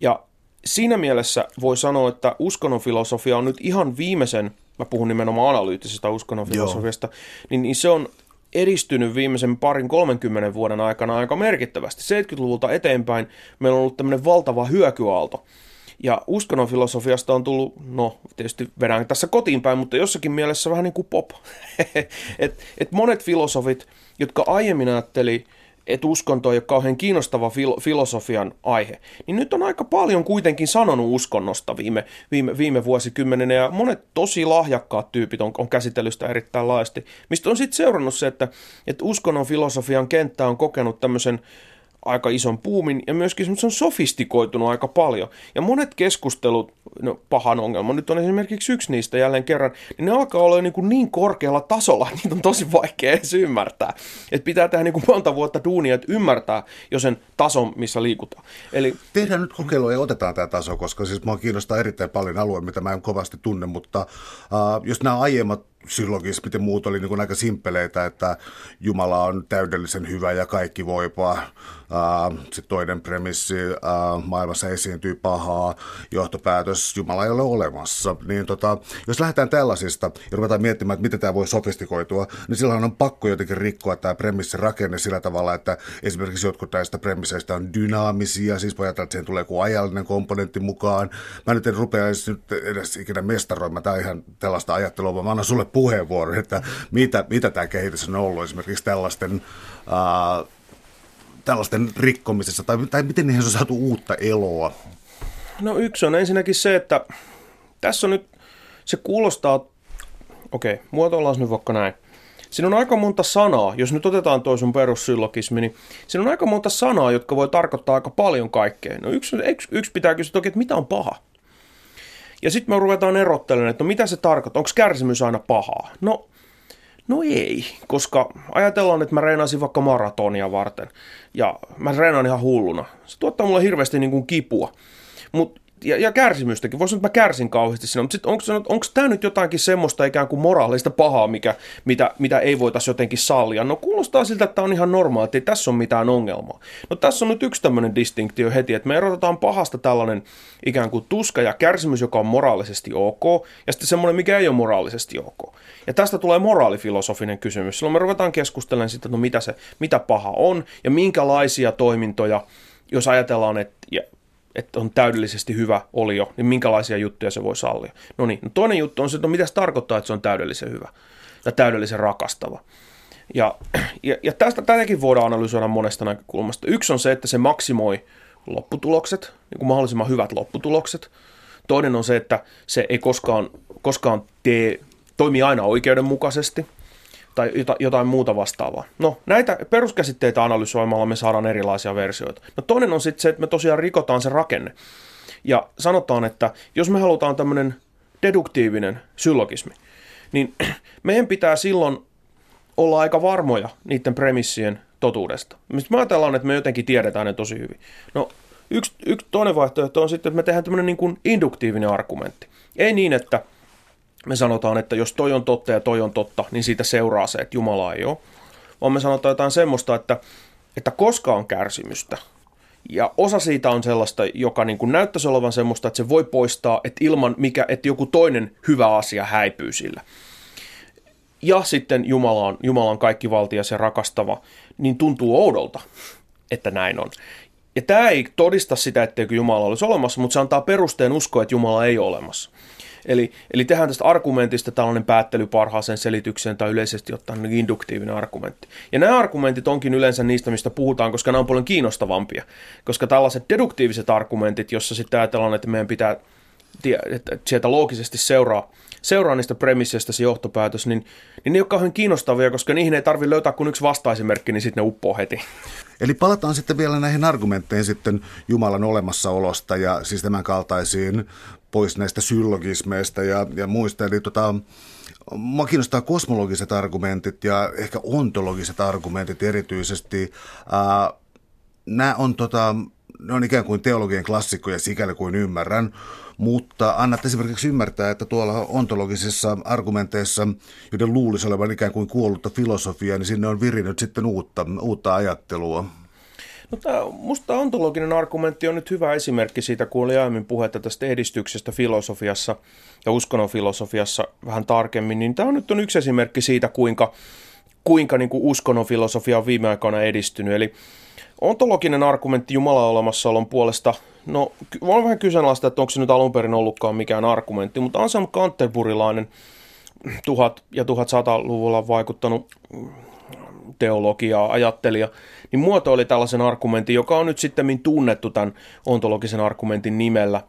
Ja siinä mielessä voi sanoa, että uskonnonfilosofia on nyt ihan viimeisen, mä puhun nimenomaan analyyttisestä uskonnonfilosofiasta, niin, niin se on edistynyt viimeisen parin 30 vuoden aikana aika merkittävästi. 70-luvulta eteenpäin meillä on ollut tämmöinen valtava hyökyaalto, ja uskonnon filosofiasta on tullut, no tietysti vedän tässä kotiin päin, mutta jossakin mielessä vähän niin kuin pop. <laughs> et, et monet filosofit, jotka aiemmin ajatteli, että uskonto ei ole kauhean kiinnostava fil- filosofian aihe, niin nyt on aika paljon kuitenkin sanonut uskonnosta viime, viime, viime vuosikymmenenä, ja monet tosi lahjakkaat tyypit on, on käsitellyt sitä erittäin laajasti, mistä on sitten seurannut se, että, että uskonnon filosofian kenttä on kokenut tämmöisen aika ison puumin ja myöskin se on sofistikoitunut aika paljon. Ja monet keskustelut, no pahan ongelma, nyt on esimerkiksi yksi niistä jälleen kerran, niin ne alkaa olla niin, kuin niin korkealla tasolla, <laughs> että niitä on tosi vaikea edes ymmärtää. Että pitää tehdä niin kuin monta vuotta duunia, että ymmärtää jo sen tason, missä liikutaan. Eli... Tehdään nyt kokeilu ja otetaan tämä taso, koska siis mua kiinnostaa erittäin paljon alue, mitä mä en kovasti tunne, mutta uh, jos nämä aiemmat silloinkin, miten muut oli niin aika simpeleitä, että Jumala on täydellisen hyvä ja kaikki voipaa. Sitten toinen premissi, maailmassa esiintyy pahaa, johtopäätös, Jumala ei ole olemassa. Niin tota, jos lähdetään tällaisista ja ruvetaan miettimään, että miten tämä voi sofistikoitua, niin silloin on pakko jotenkin rikkoa tämä premissi-rakenne sillä tavalla, että esimerkiksi jotkut näistä premisseistä on dynaamisia, siis voi ajatella, että siihen tulee joku ajallinen komponentti mukaan. Mä nyt en rupea edes, nyt edes ikinä mestaroimaan, tämä ihan tällaista ajattelua, vaan mä annan sulle puheenvuoron, että mitä, mitä tämä kehitys on ollut esimerkiksi tällaisten, ää, tällaisten rikkomisessa, tai, tai miten niihin on saatu uutta eloa? No yksi on ensinnäkin se, että tässä on nyt, se kuulostaa, okei, okay, muotoillaan nyt vaikka näin. Siinä on aika monta sanaa, jos nyt otetaan toi sun perussyllogismi, niin siinä on aika monta sanaa, jotka voi tarkoittaa aika paljon kaikkea. No yksi, yksi, yksi pitää kysyä toki, että mitä on paha? Ja sitten me ruvetaan erottelemaan, että no mitä se tarkoittaa, onko kärsimys aina pahaa? No, no ei, koska ajatellaan, että mä reenasin vaikka maratonia varten ja mä reenaan ihan hulluna. Se tuottaa mulle hirveästi niin kuin kipua. Mutta ja, ja kärsimystäkin. Voisi sanoa, että mä kärsin kauheasti siinä, mutta sitten onko, tämä nyt jotakin semmoista ikään kuin moraalista pahaa, mikä, mitä, mitä ei voitaisi jotenkin sallia? No kuulostaa siltä, että tämä on ihan normaali, että ei tässä ole mitään ongelmaa. No tässä on nyt yksi tämmöinen distinktio heti, että me erotetaan pahasta tällainen ikään kuin tuska ja kärsimys, joka on moraalisesti ok, ja sitten semmoinen, mikä ei ole moraalisesti ok. Ja tästä tulee moraalifilosofinen kysymys. Silloin me ruvetaan keskustelemaan siitä, että no mitä, se, mitä paha on, ja minkälaisia toimintoja, jos ajatellaan, että että on täydellisesti hyvä olio, niin minkälaisia juttuja se voi sallia. No niin, no toinen juttu on se, että no mitä se tarkoittaa, että se on täydellisen hyvä ja täydellisen rakastava. Ja, ja, ja tästä tätäkin voidaan analysoida monesta näkökulmasta. Yksi on se, että se maksimoi lopputulokset, niin kuin mahdollisimman hyvät lopputulokset. Toinen on se, että se ei koskaan, koskaan tee, toimi aina oikeudenmukaisesti – tai jotain muuta vastaavaa. No, näitä peruskäsitteitä analysoimalla me saadaan erilaisia versioita. No toinen on sitten se, että me tosiaan rikotaan se rakenne. Ja sanotaan, että jos me halutaan tämmöinen deduktiivinen syllogismi, niin <clears throat> meidän pitää silloin olla aika varmoja niiden premissien totuudesta. Mistä me ajatellaan, että me jotenkin tiedetään ne tosi hyvin. No, yksi, yksi toinen vaihtoehto on sitten, että me tehdään tämmöinen niin kuin induktiivinen argumentti. Ei niin, että me sanotaan, että jos toi on totta ja toi on totta, niin siitä seuraa se, että Jumala ei ole. Vaan me sanotaan jotain semmoista, että, että koska on kärsimystä, ja osa siitä on sellaista, joka niin kuin näyttäisi olevan semmoista, että se voi poistaa, että ilman mikä, että joku toinen hyvä asia häipyy sillä. Ja sitten Jumala on, Jumala on kaikki valtias ja rakastava, niin tuntuu oudolta, että näin on. Ja tämä ei todista sitä, etteikö Jumala olisi olemassa, mutta se antaa perusteen uskoa, että Jumala ei ole olemassa. Eli, eli tehdään tästä argumentista tällainen päättely parhaaseen selitykseen tai yleisesti ottaen induktiivinen argumentti. Ja nämä argumentit onkin yleensä niistä, mistä puhutaan, koska nämä on paljon kiinnostavampia. Koska tällaiset deduktiiviset argumentit, jossa sitten ajatellaan, että meidän pitää että sieltä loogisesti seuraa, seuraa niistä premisseistä se johtopäätös, niin, niin ne ei ole kauhean kiinnostavia, koska niihin ei tarvitse löytää kuin yksi vastaesimerkki, niin sitten ne uppoo heti. Eli palataan sitten vielä näihin argumentteihin sitten Jumalan olemassaolosta ja siis tämän kaltaisiin pois näistä syllogismeista ja, ja muista. Eli tota, Mua kiinnostaa kosmologiset argumentit ja ehkä ontologiset argumentit erityisesti. Ää, nämä on, tota, ne on ikään kuin teologian klassikkoja sikäli kuin ymmärrän, mutta annat esimerkiksi ymmärtää, että tuolla ontologisissa argumenteissa, joiden luulisi olevan ikään kuin kuollutta filosofiaa, niin sinne on virinyt sitten uutta, uutta ajattelua. Tämä, musta ontologinen argumentti on nyt hyvä esimerkki siitä, kun oli aiemmin puhetta tästä edistyksestä filosofiassa ja uskonnon filosofiassa vähän tarkemmin, niin tämä on nyt on yksi esimerkki siitä, kuinka, kuinka niin kuin uskonnon filosofia on viime aikoina edistynyt. Eli ontologinen argumentti Jumalan olemassaolon puolesta, no on vähän kyseenalaista, että onko se nyt alun perin ollutkaan mikään argumentti, mutta Anselm Canterburilainen 1000- ja 1100-luvulla vaikuttanut teologiaa, ajattelija, niin muotoili tällaisen argumentin, joka on nyt sitten tunnettu tämän ontologisen argumentin nimellä.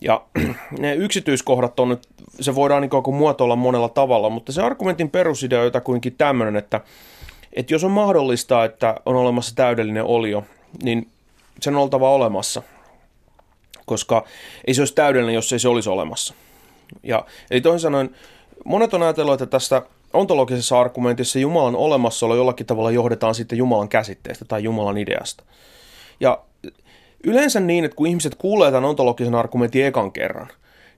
Ja <clears throat> ne yksityiskohdat on nyt, se voidaan niin kuin muotoilla monella tavalla, mutta se argumentin perusidea on jotakuinkin tämmöinen, että, että jos on mahdollista, että on olemassa täydellinen olio, niin sen on oltava olemassa, koska ei se olisi täydellinen, jos ei se olisi olemassa. Ja, eli toisin sanoen, monet on ajatellut, että tästä ontologisessa argumentissa Jumalan olemassaolo jollakin tavalla johdetaan sitten Jumalan käsitteestä tai Jumalan ideasta. Ja yleensä niin, että kun ihmiset kuulee tämän ontologisen argumentin ekan kerran,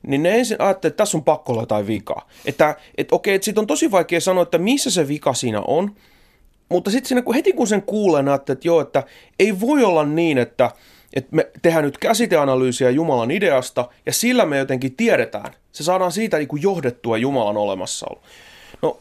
niin ne ensin ajattelee, että tässä on pakko olla jotain vikaa. Että, että okei, että siitä on tosi vaikea sanoa, että missä se vika siinä on, mutta sitten siinä, kun heti kun sen kuulee, näette, että joo, että ei voi olla niin, että, että me tehdään nyt käsiteanalyysiä Jumalan ideasta, ja sillä me jotenkin tiedetään. Se saadaan siitä niin kuin johdettua Jumalan olemassaolo. No,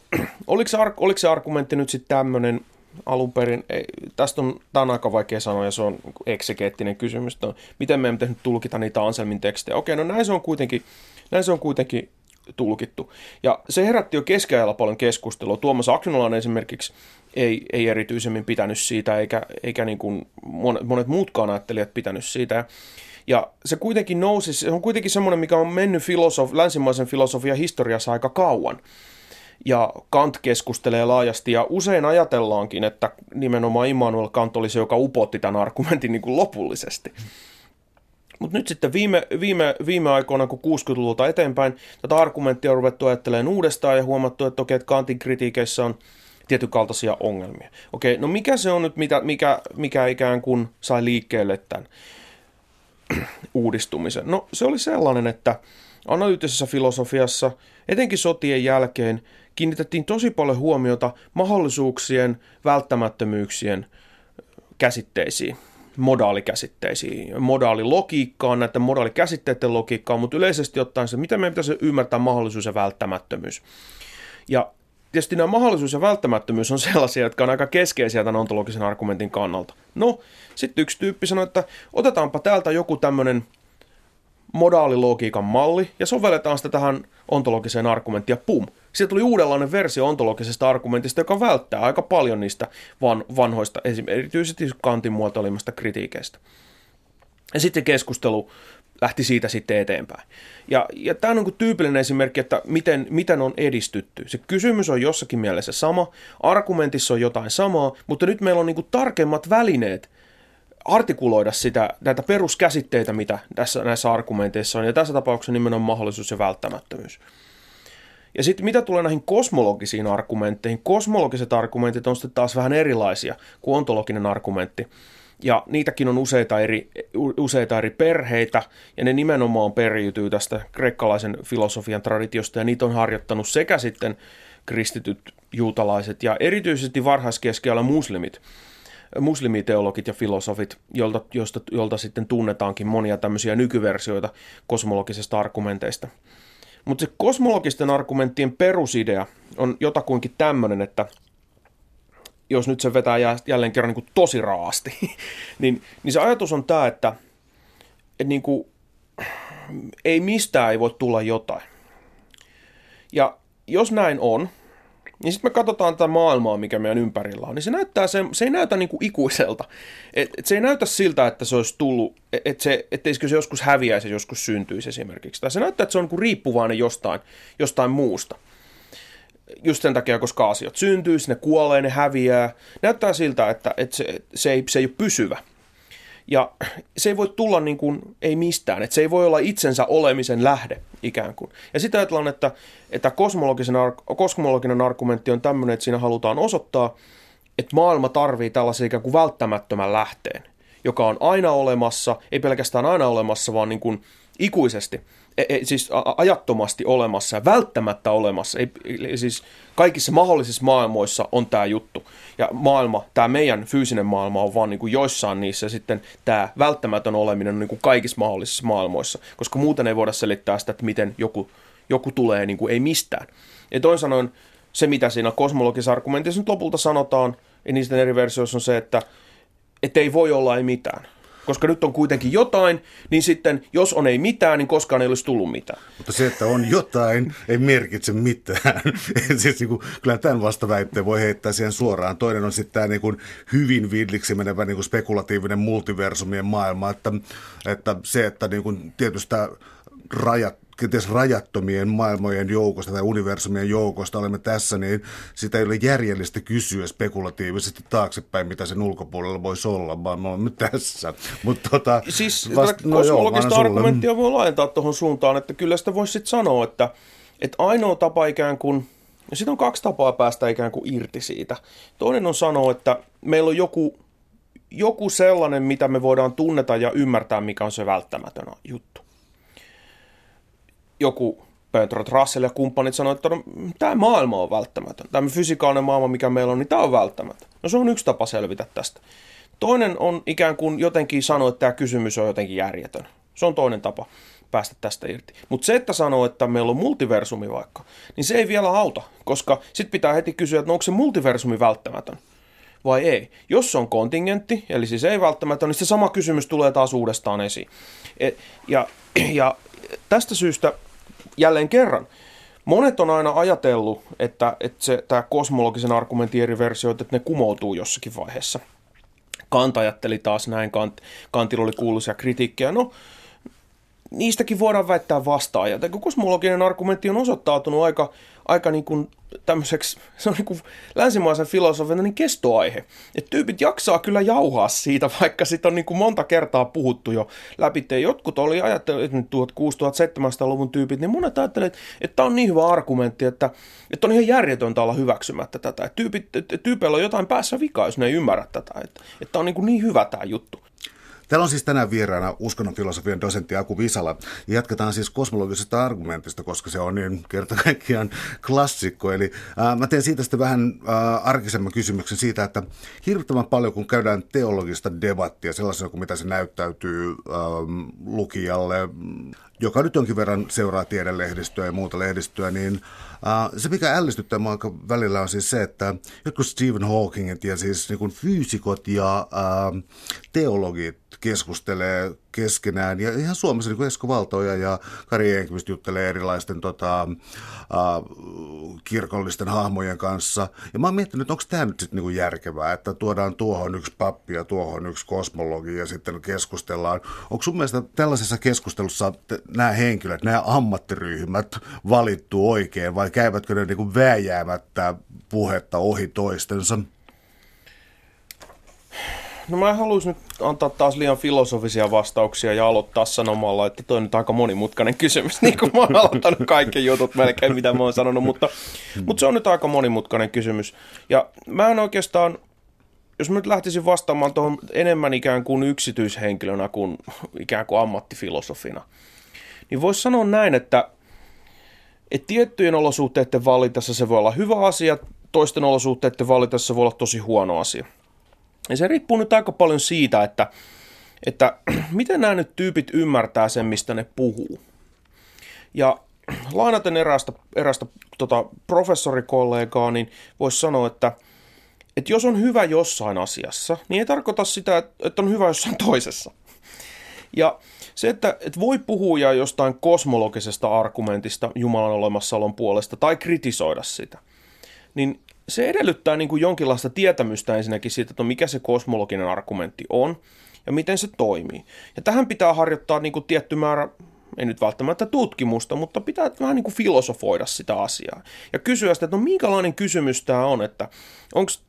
oliko se, oliko se argumentti nyt sitten tämmöinen alun perin, ei, tästä on, tämä on aika vaikea sanoa ja se on eksegeettinen kysymys, no, miten meidän pitäisi tulkita niitä Anselmin tekstejä. Okei, no näin se on kuitenkin, näin se on kuitenkin tulkittu. Ja se herätti jo keskiajalla paljon keskustelua. Tuomas Akinolan esimerkiksi ei, ei erityisemmin pitänyt siitä, eikä, eikä niin kuin monet, monet muutkaan ajattelijat pitänyt siitä. Ja se kuitenkin nousi, se on kuitenkin semmoinen, mikä on mennyt filosof, länsimaisen filosofian historiassa aika kauan. Ja Kant keskustelee laajasti ja usein ajatellaankin, että nimenomaan Immanuel Kant oli se, joka upotti tämän argumentin niin kuin lopullisesti. Mutta nyt sitten viime, viime, viime aikoina, kun 60-luvulta eteenpäin, tätä argumenttia on ruvettu ajattelemaan uudestaan ja huomattu, että okei, että Kantin kritiikeissä on tietynkaltaisia ongelmia. Okei, no mikä se on nyt, mitä, mikä, mikä ikään kuin sai liikkeelle tämän <clears throat> uudistumisen? No se oli sellainen, että analyyttisessä filosofiassa, etenkin sotien jälkeen, kiinnitettiin tosi paljon huomiota mahdollisuuksien, välttämättömyyksien käsitteisiin modaalikäsitteisiin, modaalilogiikkaan, näiden modaalikäsitteiden logiikkaan, mutta yleisesti ottaen se, mitä meidän pitäisi ymmärtää mahdollisuus ja välttämättömyys. Ja tietysti nämä mahdollisuus ja välttämättömyys on sellaisia, jotka on aika keskeisiä tämän ontologisen argumentin kannalta. No, sitten yksi tyyppi sanoi, että otetaanpa täältä joku tämmöinen modaalilogiikan malli ja sovelletaan sitä tähän ontologiseen argumenttiin ja pum. Siitä tuli uudenlainen versio ontologisesta argumentista, joka välttää aika paljon niistä van, vanhoista, erityisesti Kantin muotoilimasta kritiikeistä. Ja sitten keskustelu lähti siitä sitten eteenpäin. Ja, ja tämä on niin tyypillinen esimerkki, että miten, miten on edistytty. Se kysymys on jossakin mielessä sama, argumentissa on jotain samaa, mutta nyt meillä on niin tarkemmat välineet artikuloida sitä, näitä peruskäsitteitä, mitä tässä, näissä argumenteissa on, ja tässä tapauksessa nimenomaan mahdollisuus ja välttämättömyys. Ja sitten mitä tulee näihin kosmologisiin argumentteihin, kosmologiset argumentit on sitten taas vähän erilaisia kuin ontologinen argumentti. Ja niitäkin on useita eri, useita eri perheitä, ja ne nimenomaan periytyy tästä kreikkalaisen filosofian traditiosta, ja niitä on harjoittanut sekä sitten kristityt juutalaiset ja erityisesti varhaiskeskiajan muslimit, muslimiteologit ja filosofit, jolta, josta, jolta sitten tunnetaankin monia tämmöisiä nykyversioita kosmologisesta argumenteista. Mutta se kosmologisten argumenttien perusidea on jotakuinkin tämmöinen, että jos nyt se vetää jälleen kerran niin kuin tosi raasti, <laughs> niin, niin se ajatus on tämä, että, että niin kuin, ei mistään ei voi tulla jotain. Ja jos näin on, niin sitten me katsotaan tätä maailmaa, mikä meidän ympärillä on, niin se, näyttää se, se ei näytä niin kuin ikuiselta. Et, et se ei näytä siltä, että se olisi tullut, että se, etteisikö se joskus häviäisi joskus syntyisi esimerkiksi. Tai se näyttää, että se on niin kuin riippuvainen jostain, jostain muusta. Just sen takia, koska asiat syntyy, ne kuolee, ne häviää. Näyttää siltä, että, että se, se, ei, se ei ole pysyvä. Ja se ei voi tulla niin kuin, ei mistään, että se ei voi olla itsensä olemisen lähde ikään kuin. Ja sitten ajatellaan, että, että kosmologisen, kosmologinen argumentti on tämmöinen, että siinä halutaan osoittaa, että maailma tarvii tällaisen ikään kuin välttämättömän lähteen, joka on aina olemassa, ei pelkästään aina olemassa, vaan niin kuin ikuisesti – siis ajattomasti olemassa ja välttämättä olemassa. Ei, siis kaikissa mahdollisissa maailmoissa on tämä juttu. Ja maailma, tämä meidän fyysinen maailma on vaan niin kuin joissain niissä ja sitten tämä välttämätön oleminen on niin kuin kaikissa mahdollisissa maailmoissa. Koska muuten ei voida selittää sitä, että miten joku, joku tulee niin kuin ei mistään. Ja toin sanoen se, mitä siinä kosmologisessa argumentissa nyt lopulta sanotaan, ja niistä eri versioissa on se, että, että ei voi olla ei mitään koska nyt on kuitenkin jotain, niin sitten jos on ei mitään, niin koskaan ei olisi tullut mitään. Mutta se, että on jotain, ei merkitse mitään. <laughs> siis niin kuin, kyllä tämän vastaväitteen voi heittää siihen suoraan. Toinen on sitten tämä niin kuin hyvin villiksi menevä niin kuin spekulatiivinen multiversumien maailma, että, että se, että niin kuin tietystä rajat kenties rajattomien maailmojen joukosta tai universumien joukosta olemme tässä, niin sitä ei ole järjellistä kysyä spekulatiivisesti taaksepäin, mitä sen ulkopuolella voisi olla, vaan me olemme tässä. <laughs> Mutta tota, siis vast, no kosmologista joo, argumenttia voi laajentaa tuohon suuntaan, että kyllä sitä voisi sitten sanoa, että, että ainoa tapa ikään kuin, ja sitten on kaksi tapaa päästä ikään kuin irti siitä. Toinen on sanoa, että meillä on joku, joku sellainen, mitä me voidaan tunneta ja ymmärtää, mikä on se välttämätön juttu joku Bertrand Russell ja kumppanit sanoivat, että no, tämä maailma on välttämätön. Tämä fysikaalinen maailma, mikä meillä on, niin tämä on välttämätön. No se on yksi tapa selvitä tästä. Toinen on ikään kuin jotenkin sanoa, että tämä kysymys on jotenkin järjetön. Se on toinen tapa päästä tästä irti. Mutta se, että sanoo, että meillä on multiversumi vaikka, niin se ei vielä auta, koska sitten pitää heti kysyä, että no onko se multiversumi välttämätön vai ei. Jos se on kontingentti, eli siis ei välttämätön, niin se sama kysymys tulee taas uudestaan esiin. Et, ja, ja tästä syystä jälleen kerran, monet on aina ajatellut, että, että se, tämä kosmologisen argumentin eri versioita, että ne kumoutuu jossakin vaiheessa. Kant ajatteli taas näin, Kant, Kantilla oli kuuluisia kritiikkejä. No, niistäkin voidaan väittää vastaan. Ja kosmologinen argumentti on osoittautunut aika, aika niin kuin tämmöiseksi, se on niin kuin länsimaisen filosofian niin kestoaihe. Että tyypit jaksaa kyllä jauhaa siitä, <laughs> vaikka sitä on niin kuin monta kertaa puhuttu jo läpi. Jotkut oli ajatellut, että 1600-1700-luvun tyypit, niin monet ajattelevat, että tämä on niin hyvä argumentti, että, että on ihan järjetöntä olla hyväksymättä tätä. Että tyypit, tyypeillä on jotain päässä vikaa, jos ne ei ymmärrä tätä. Että, että on niin, kuin niin hyvä tämä juttu. Täällä on siis tänään vieraana uskonnon filosofian dosentti Aku Visala. Ja jatketaan siis kosmologisesta argumentista, koska se on niin kerta kaikkiaan klassikko. Eli ää, mä teen siitä sitten vähän ää, arkisemman kysymyksen siitä, että hirvittävän paljon kun käydään teologista debattia sellaisena kuin mitä se näyttäytyy ää, lukijalle, joka nyt jonkin verran seuraa tiedelehdistöä ja muuta lehdistöä, niin uh, se mikä ällistyttää aika välillä on siis se, että jotkut Stephen Hawkingit ja siis niin kuin fyysikot ja uh, teologit keskustelee keskenään. Ja ihan Suomessa niin Esko Valtoja ja Kari Enqvist juttelee erilaisten tota, uh, kirkollisten hahmojen kanssa. Ja mä oon miettinyt, että onko tämä nyt sitten niin järkevää, että tuodaan tuohon yksi pappi ja tuohon yksi kosmologi ja sitten keskustellaan. Onko sun mielestä tällaisessa keskustelussa nämä henkilöt, nämä ammattiryhmät valittu oikein vai käyvätkö ne niin vääjäämättä puhetta ohi toistensa? No mä haluaisin nyt antaa taas liian filosofisia vastauksia ja aloittaa sanomalla, että toi on nyt aika monimutkainen kysymys, <laughs> niin kuin mä oon aloittanut kaikki jutut melkein, mitä mä oon sanonut, mutta, mutta se on nyt aika monimutkainen kysymys. Ja mä en oikeastaan, jos mä nyt lähtisin vastaamaan tuohon enemmän ikään kuin yksityishenkilönä kuin ikään kuin ammattifilosofina, niin voisi sanoa näin, että, että tiettyjen olosuhteiden valitessa se voi olla hyvä asia, toisten olosuhteiden valitessa se voi olla tosi huono asia – ja se riippuu nyt aika paljon siitä, että, että <clears throat> miten nämä nyt tyypit ymmärtää sen, mistä ne puhuu. Ja <clears throat> lainaten erästä, erästä tota, professorikollegaa, niin voisi sanoa, että, että jos on hyvä jossain asiassa, niin ei tarkoita sitä, että on hyvä jossain <laughs> toisessa. Ja se, että, että voi puhua jostain kosmologisesta argumentista Jumalan olemassaolon puolesta tai kritisoida sitä, niin se edellyttää niin kuin jonkinlaista tietämystä ensinnäkin siitä, että mikä se kosmologinen argumentti on ja miten se toimii. Ja tähän pitää harjoittaa niin kuin tietty määrä, ei nyt välttämättä tutkimusta, mutta pitää vähän niin kuin filosofoida sitä asiaa. Ja kysyä sitä, että no minkälainen kysymys tämä on, että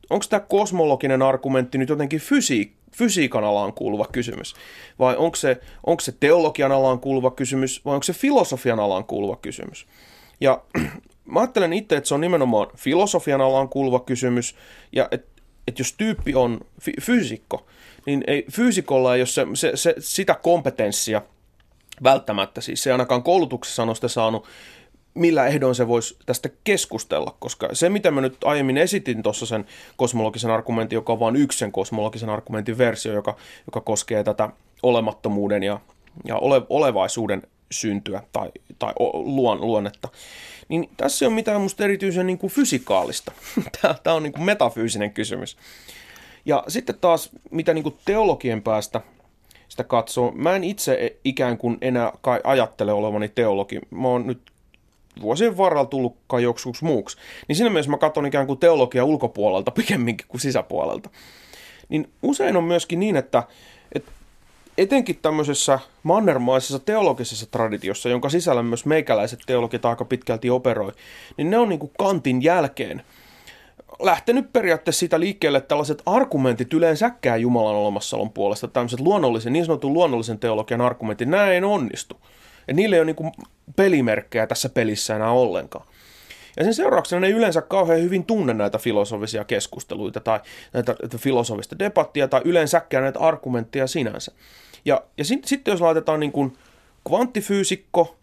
onko tämä kosmologinen argumentti nyt jotenkin fysiik, fysiikan alaan kuuluva kysymys, vai onko se, onko se teologian alaan kuuluva kysymys, vai onko se filosofian alaan kuuluva kysymys. Ja mä ajattelen itse, että se on nimenomaan filosofian alaan kuuluva kysymys, ja että et jos tyyppi on fi- fyysikko, niin ei, fyysikolla ei ole se, se, se, sitä kompetenssia välttämättä, siis se ainakaan koulutuksessa on sitä saanut, millä ehdoin se voisi tästä keskustella, koska se, mitä mä nyt aiemmin esitin tuossa sen kosmologisen argumentin, joka on vain yksi sen kosmologisen argumentin versio, joka, joka koskee tätä olemattomuuden ja, ja ole, olevaisuuden syntyä tai, tai luon, luonnetta, niin tässä ei ole mitään musta erityisen niin kuin fysikaalista. <laughs> Tämä on niin kuin metafyysinen kysymys. Ja sitten taas, mitä niin kuin teologien päästä sitä katsoo, mä en itse ikään kuin enää kai ajattele olevani teologi. Mä oon nyt vuosien varrella tullut kai joksikuksi muuksi. Niin siinä mielessä mä katson ikään kuin teologia ulkopuolelta pikemminkin kuin sisäpuolelta. Niin usein on myöskin niin, että etenkin tämmöisessä mannermaisessa teologisessa traditiossa, jonka sisällä myös meikäläiset teologit aika pitkälti operoi, niin ne on niin kuin kantin jälkeen lähtenyt periaatteessa siitä liikkeelle, että tällaiset argumentit yleensäkään Jumalan olemassaolon puolesta, tämmöiset luonnollisen, niin sanotun luonnollisen teologian argumentit, nämä ei onnistu. Ja niille ei ole niin kuin pelimerkkejä tässä pelissä enää ollenkaan. Ja sen seurauksena ne yleensä kauhean hyvin tunne näitä filosofisia keskusteluita tai näitä filosofista debattia tai yleensäkään näitä argumentteja sinänsä. Ja, ja sitten sit jos laitetaan niin kuin kvanttifyysikko,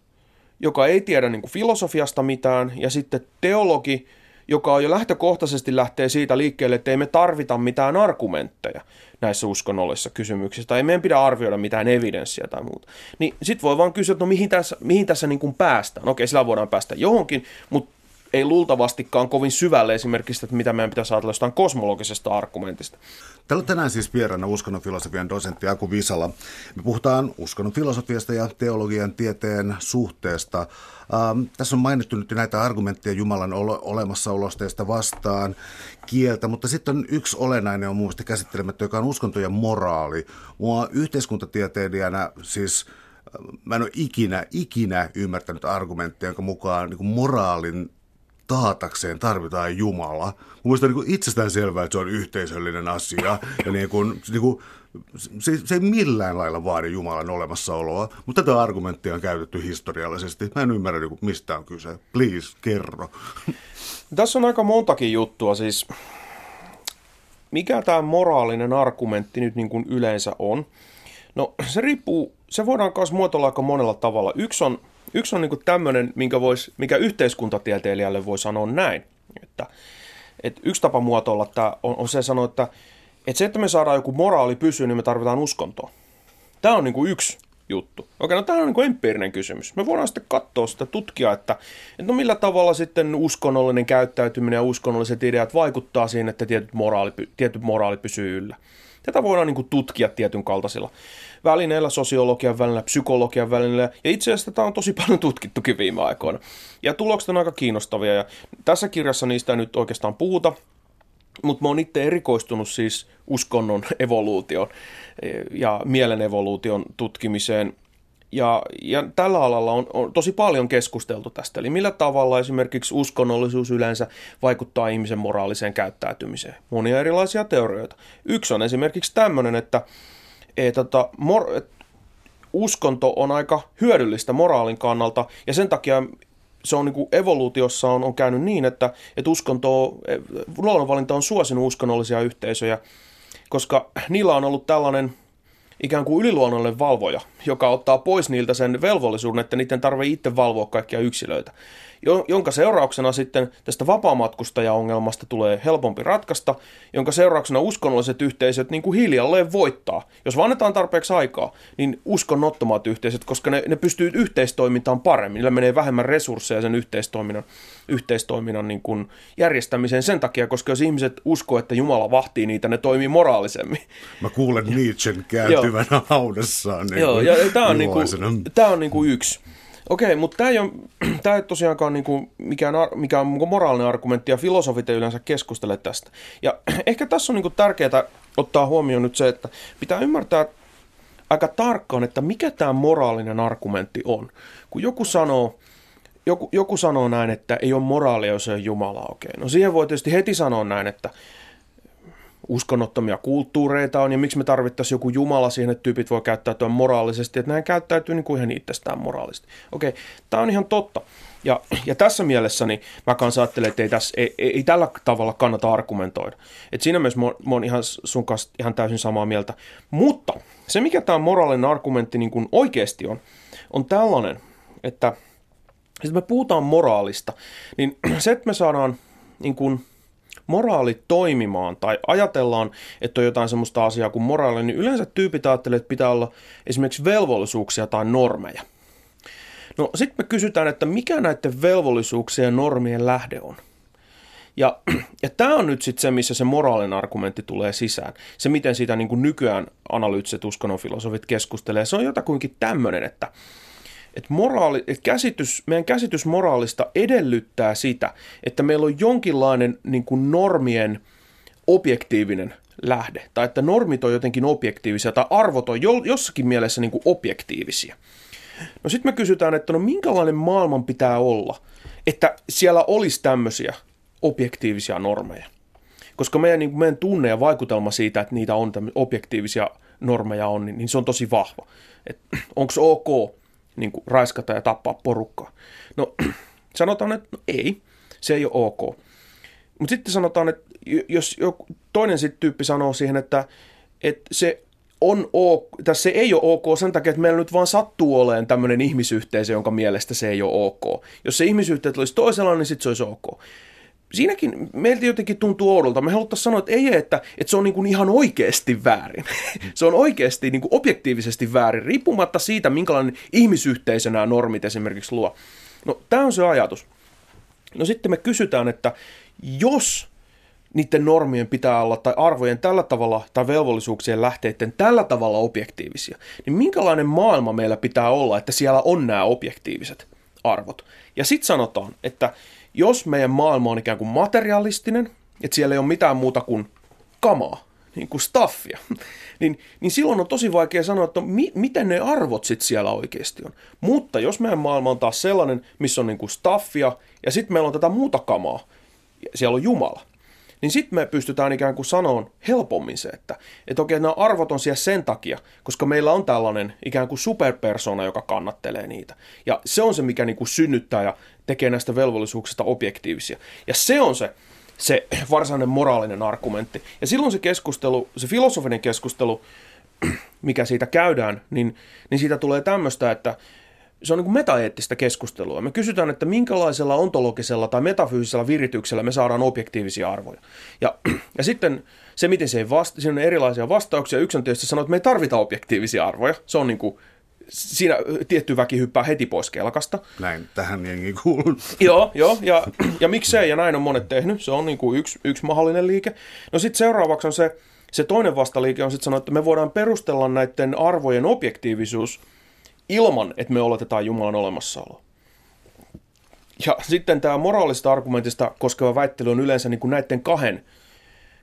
joka ei tiedä niin kuin filosofiasta mitään, ja sitten teologi, joka on jo lähtökohtaisesti lähtee siitä liikkeelle, että ei me tarvita mitään argumentteja näissä uskonnollisissa kysymyksissä, tai ei meidän pidä arvioida mitään evidenssiä tai muuta. Niin sitten voi vaan kysyä, että no mihin tässä, mihin tässä niin kuin päästään. Okei, sillä voidaan päästä johonkin, mutta ei luultavastikaan kovin syvälle esimerkiksi, että mitä meidän pitäisi ajatella jostain kosmologisesta argumentista. Täällä on tänään siis vieraana uskonnon filosofian dosentti Aku Visala. Me puhutaan uskonnon filosofiasta ja teologian tieteen suhteesta. Ähm, tässä on mainittu nyt näitä argumentteja Jumalan ole- olemassaolosteista vastaan kieltä, mutta sitten on yksi olennainen on mun mielestä käsittelemättä, joka on uskonto ja moraali. Mua yhteiskuntatieteilijänä siis äh, mä en ole ikinä, ikinä ymmärtänyt argumentteja, jonka mukaan niin moraalin taatakseen tarvitaan Jumala. Mun mielestä on niin itsestään selvää, että se on yhteisöllinen asia. Ja niin kuin, niin kuin, se, se ei millään lailla vaadi Jumalan olemassaoloa, mutta tätä argumenttia on käytetty historiallisesti. Mä en ymmärrä, niin kuin, mistä on kyse. Please, kerro. Tässä on aika montakin juttua. Siis, mikä tämä moraalinen argumentti nyt niin kuin yleensä on? No se riippuu, se voidaan myös muotoilla aika monella tavalla. Yksi on Yksi on niin tämmöinen, minkä, vois, mikä yhteiskuntatieteilijälle voi sanoa näin. Että, että yksi tapa muotoilla tämä on, on se sanoa, että, että se, että me saadaan joku moraali pysyä, niin me tarvitaan uskontoa. Tämä on niin kuin yksi juttu. Okei, no tämä on niin empiirinen kysymys. Me voidaan sitten katsoa sitä, tutkia, että, että no millä tavalla sitten uskonnollinen käyttäytyminen ja uskonnolliset ideat vaikuttaa siihen, että tietyt moraali, tietyt moraali pysyy yllä. Tätä voidaan niin kuin tutkia tietyn kaltaisilla välineillä, sosiologian välineillä, psykologian välineillä, ja itse asiassa tätä on tosi <laughs> paljon tutkittukin viime aikoina. Ja tulokset on aika kiinnostavia, ja tässä kirjassa niistä nyt oikeastaan puhuta, mutta mä oon itse erikoistunut siis uskonnon <laughs> evoluution ja mielen evoluution tutkimiseen, ja, ja tällä alalla on, on tosi paljon keskusteltu tästä, eli millä tavalla esimerkiksi uskonnollisuus yleensä vaikuttaa ihmisen moraaliseen käyttäytymiseen. Monia erilaisia teorioita. Yksi on esimerkiksi tämmöinen, että e, tota, mor, uskonto on aika hyödyllistä moraalin kannalta, ja sen takia se on niin kuin evoluutiossa on, on käynyt niin, että, että uskonto, e, luonnonvalinta on suosinut uskonnollisia yhteisöjä, koska niillä on ollut tällainen ikään kuin yliluonnollinen valvoja, joka ottaa pois niiltä sen velvollisuuden, että niiden tarvitsee itse valvoa kaikkia yksilöitä jonka seurauksena sitten tästä vapaamatkustajaongelmasta tulee helpompi ratkaista, jonka seurauksena uskonnolliset yhteisöt niin kuin hiljalleen voittaa. Jos vaan annetaan tarpeeksi aikaa, niin uskonnottomat yhteisöt, koska ne, ne pystyy yhteistoimintaan paremmin, niillä menee vähemmän resursseja sen yhteistoiminnan, yhteistoiminnan niin kuin järjestämiseen sen takia, koska jos ihmiset uskoo, että Jumala vahtii niitä, ne toimii moraalisemmin. Mä kuulen Nietzschen kääntyvän haudassaan. Niin Joo, ja tämä on, niin kuin, tämä on niin kuin yksi. Okei, mutta tämä ei ole, <clears throat> tämä ei tosiaankaan niin kuin mikään, mikään moraalinen argumentti, ja filosofit ei yleensä keskustele tästä. Ja <clears throat> ehkä tässä on niin kuin tärkeää ottaa huomioon nyt se, että pitää ymmärtää aika tarkkaan, että mikä tämä moraalinen argumentti on. Kun joku sanoo, joku, joku sanoo näin, että ei ole moraalia, jos ei ole Jumala, okei. No siihen voi tietysti heti sanoa näin, että uskonnottomia kulttuureita on ja miksi me tarvittaisiin joku Jumala siihen, että tyypit voi käyttäytyä moraalisesti, että näin käyttäytyy niin kuin ihan itsestään moraalisesti. Okei, tämä on ihan totta. Ja, ja tässä mielessä niin mä kanssa ajattelen, että ei, tässä, ei, ei, ei tällä tavalla kannata argumentoida. Et siinä mielessä mä, mä oon ihan sun kanssa ihan täysin samaa mieltä. Mutta se, mikä tämä moraalinen argumentti niin kuin oikeasti on, on tällainen, että, että me puhutaan moraalista, niin <clears throat> se, että me saadaan niin kuin, moraali toimimaan tai ajatellaan, että on jotain semmoista asiaa kuin moraali, niin yleensä tyypit ajattelee, että pitää olla esimerkiksi velvollisuuksia tai normeja. No sitten me kysytään, että mikä näiden velvollisuuksien ja normien lähde on. Ja, <clears throat> ja tämä on nyt sitten se, missä se moraalinen argumentti tulee sisään. Se, miten siitä niin kuin nykyään analyyttiset uskonnonfilosofit keskustelee, se on jotakuinkin tämmöinen, että – että, moraali, että käsitys, meidän käsitys moraalista edellyttää sitä, että meillä on jonkinlainen niin kuin normien objektiivinen lähde, tai että normit on jotenkin objektiivisia, tai arvot on jossakin mielessä niin kuin objektiivisia. No sitten me kysytään, että no minkälainen maailman pitää olla, että siellä olisi tämmöisiä objektiivisia normeja. Koska meidän, niin meidän tunne ja vaikutelma siitä, että niitä on objektiivisia normeja on, niin, niin se on tosi vahva. Onko ok niin kuin raiskata ja tappaa porukkaa. No <clears throat> sanotaan, että no ei, se ei ole ok. Mutta sitten sanotaan, että jos joku, toinen sitten tyyppi sanoo siihen, että, että se on ok, tässä se ei ole ok sen takia, että meillä nyt vaan sattuu olemaan tämmöinen ihmisyhteisö, jonka mielestä se ei ole ok. Jos se ihmisyhteisö olisi toisenlainen, niin sitten se olisi ok siinäkin meiltä jotenkin tuntuu oudolta. Me haluttaisiin sanoa, että ei, että, että se on niin kuin ihan oikeasti väärin. <laughs> se on oikeasti niin kuin objektiivisesti väärin, riippumatta siitä, minkälainen ihmisyhteisö nämä normit esimerkiksi luo. No, tämä on se ajatus. No sitten me kysytään, että jos niiden normien pitää olla tai arvojen tällä tavalla tai velvollisuuksien lähteiden tällä tavalla objektiivisia, niin minkälainen maailma meillä pitää olla, että siellä on nämä objektiiviset arvot. Ja sitten sanotaan, että jos meidän maailma on ikään kuin materialistinen, että siellä ei ole mitään muuta kuin kamaa, niin kuin staffia, <laughs> niin, niin silloin on tosi vaikea sanoa, että mi, miten ne arvot sitten siellä oikeasti on. Mutta jos meidän maailma on taas sellainen, missä on niin kuin staffia, ja sitten meillä on tätä muuta kamaa, siellä on Jumala, niin sitten me pystytään ikään kuin sanoon helpommin se, että, että okei, nämä arvot on siellä sen takia, koska meillä on tällainen ikään kuin superpersona, joka kannattelee niitä. Ja se on se, mikä niin kuin synnyttää ja tekee näistä velvollisuuksista objektiivisia. Ja se on se, se varsinainen moraalinen argumentti. Ja silloin se keskustelu, se filosofinen keskustelu, mikä siitä käydään, niin, niin siitä tulee tämmöistä, että se on niin kuin metaeettistä keskustelua. Me kysytään, että minkälaisella ontologisella tai metafyysisellä virityksellä me saadaan objektiivisia arvoja. Ja, ja sitten se, miten se ei vasta, siinä on erilaisia vastauksia. Yksi on tietysti sanoa, että me ei tarvita objektiivisia arvoja. Se on niin kuin, siinä tietty väki hyppää heti pois kelkasta. Näin, tähän jengi kuuluu. joo, joo, ja, ja miksei, ja näin on monet tehnyt. Se on niin kuin yksi, yksi mahdollinen liike. No sitten seuraavaksi on se, se toinen vastaliike on sitten sanoa, että me voidaan perustella näiden arvojen objektiivisuus – ilman, että me oletetaan Jumalan olemassaolo. Ja sitten tämä moraalista argumentista koskeva väittely on yleensä niin kuin näiden kahden,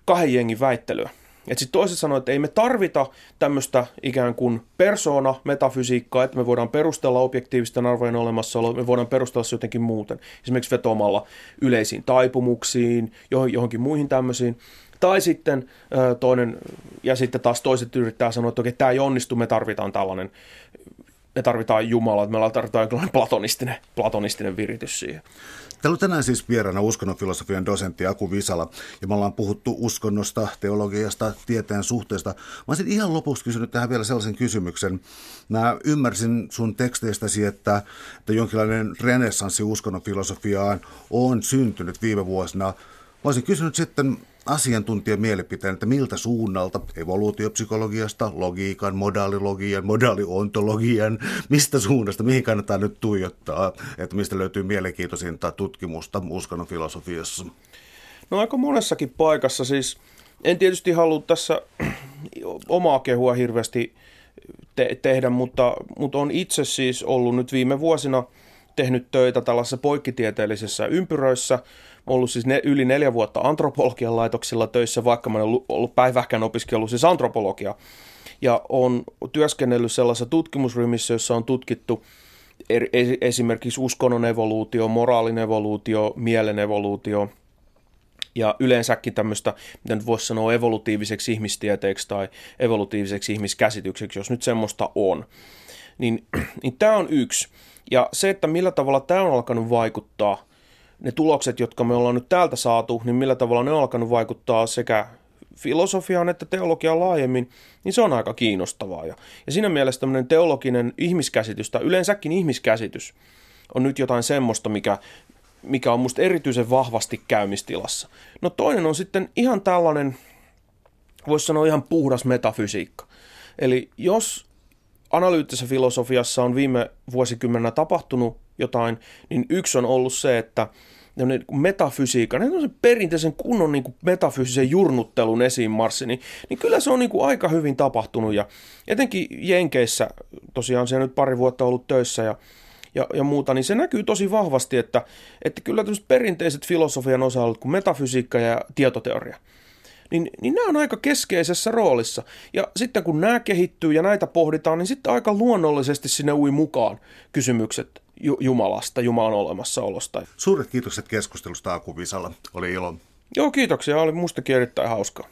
kahden jengin väittelyä. Et sitten toiset sanoo, että ei me tarvita tämmöistä ikään kuin persona metafysiikkaa, että me voidaan perustella objektiivisten arvojen olemassaolo, me voidaan perustella se jotenkin muuten. Esimerkiksi vetomalla yleisiin taipumuksiin, johonkin muihin tämmöisiin. Tai sitten toinen, ja sitten taas toiset yrittää sanoa, että okei, tämä ei onnistu, me tarvitaan tällainen me tarvitaan Jumala, että me tarvitaan jonkinlainen platonistinen, platonistinen viritys siihen. Täällä on tänään siis vieraana uskonnonfilosofian dosentti Aku Visala, ja me ollaan puhuttu uskonnosta, teologiasta, tieteen suhteesta. Mä olisin ihan lopuksi kysynyt tähän vielä sellaisen kysymyksen. Mä ymmärsin sun teksteistäsi, että, että jonkinlainen renessanssi uskonnonfilosofiaan on syntynyt viime vuosina. Mä olisin kysynyt sitten, asiantuntijan mielipiteen, että miltä suunnalta, evoluutiopsykologiasta, logiikan, modaalilogian, modaaliontologian, mistä suunnasta, mihin kannattaa nyt tuijottaa, että mistä löytyy mielenkiintoisinta tutkimusta uskonnon filosofiassa? No aika monessakin paikassa siis. En tietysti halua tässä <clears throat> omaa kehua hirveästi te- tehdä, mutta, mutta on itse siis ollut nyt viime vuosina tehnyt töitä tällaisessa poikkitieteellisessä ympyröissä, ollut siis ne, yli neljä vuotta antropologian laitoksilla töissä, vaikka mä olen ollut päivähkään opiskellut siis antropologia. Ja on työskennellyt sellaisessa tutkimusryhmissä, jossa on tutkittu er, esimerkiksi uskonnon evoluutio, moraalin evoluutio, mielen evoluutio ja yleensäkin tämmöistä, mitä nyt voisi sanoa evolutiiviseksi ihmistieteeksi tai evolutiiviseksi ihmiskäsitykseksi, jos nyt semmoista on. Niin, <clears throat> niin tämä on yksi. Ja se, että millä tavalla tämä on alkanut vaikuttaa – ne tulokset, jotka me ollaan nyt täältä saatu, niin millä tavalla ne on alkanut vaikuttaa sekä filosofiaan että teologiaan laajemmin, niin se on aika kiinnostavaa. Ja, ja siinä mielessä tämmöinen teologinen ihmiskäsitys tai yleensäkin ihmiskäsitys on nyt jotain semmoista, mikä, mikä on musta erityisen vahvasti käymistilassa. No toinen on sitten ihan tällainen, voisi sanoa ihan puhdas metafysiikka. Eli jos analyyttisessä filosofiassa on viime vuosikymmenä tapahtunut jotain, niin yksi on ollut se, että metafysiikan, se perinteisen kunnon niin kuin metafyysisen jurnuttelun esiin marssi, niin, niin kyllä se on niin kuin aika hyvin tapahtunut. Ja etenkin Jenkeissä, tosiaan se nyt pari vuotta ollut töissä ja, ja, ja muuta, niin se näkyy tosi vahvasti, että, että kyllä perinteiset filosofian osa kuin metafysiikka ja tietoteoria, niin, niin nämä on aika keskeisessä roolissa. Ja sitten kun nämä kehittyy ja näitä pohditaan, niin sitten aika luonnollisesti sinne ui mukaan kysymykset Jumalasta, Jumalan olemassaolosta. Suuret kiitokset keskustelusta Aku Visala. Oli ilo. Joo, kiitoksia. Oli mustakin erittäin hauskaa.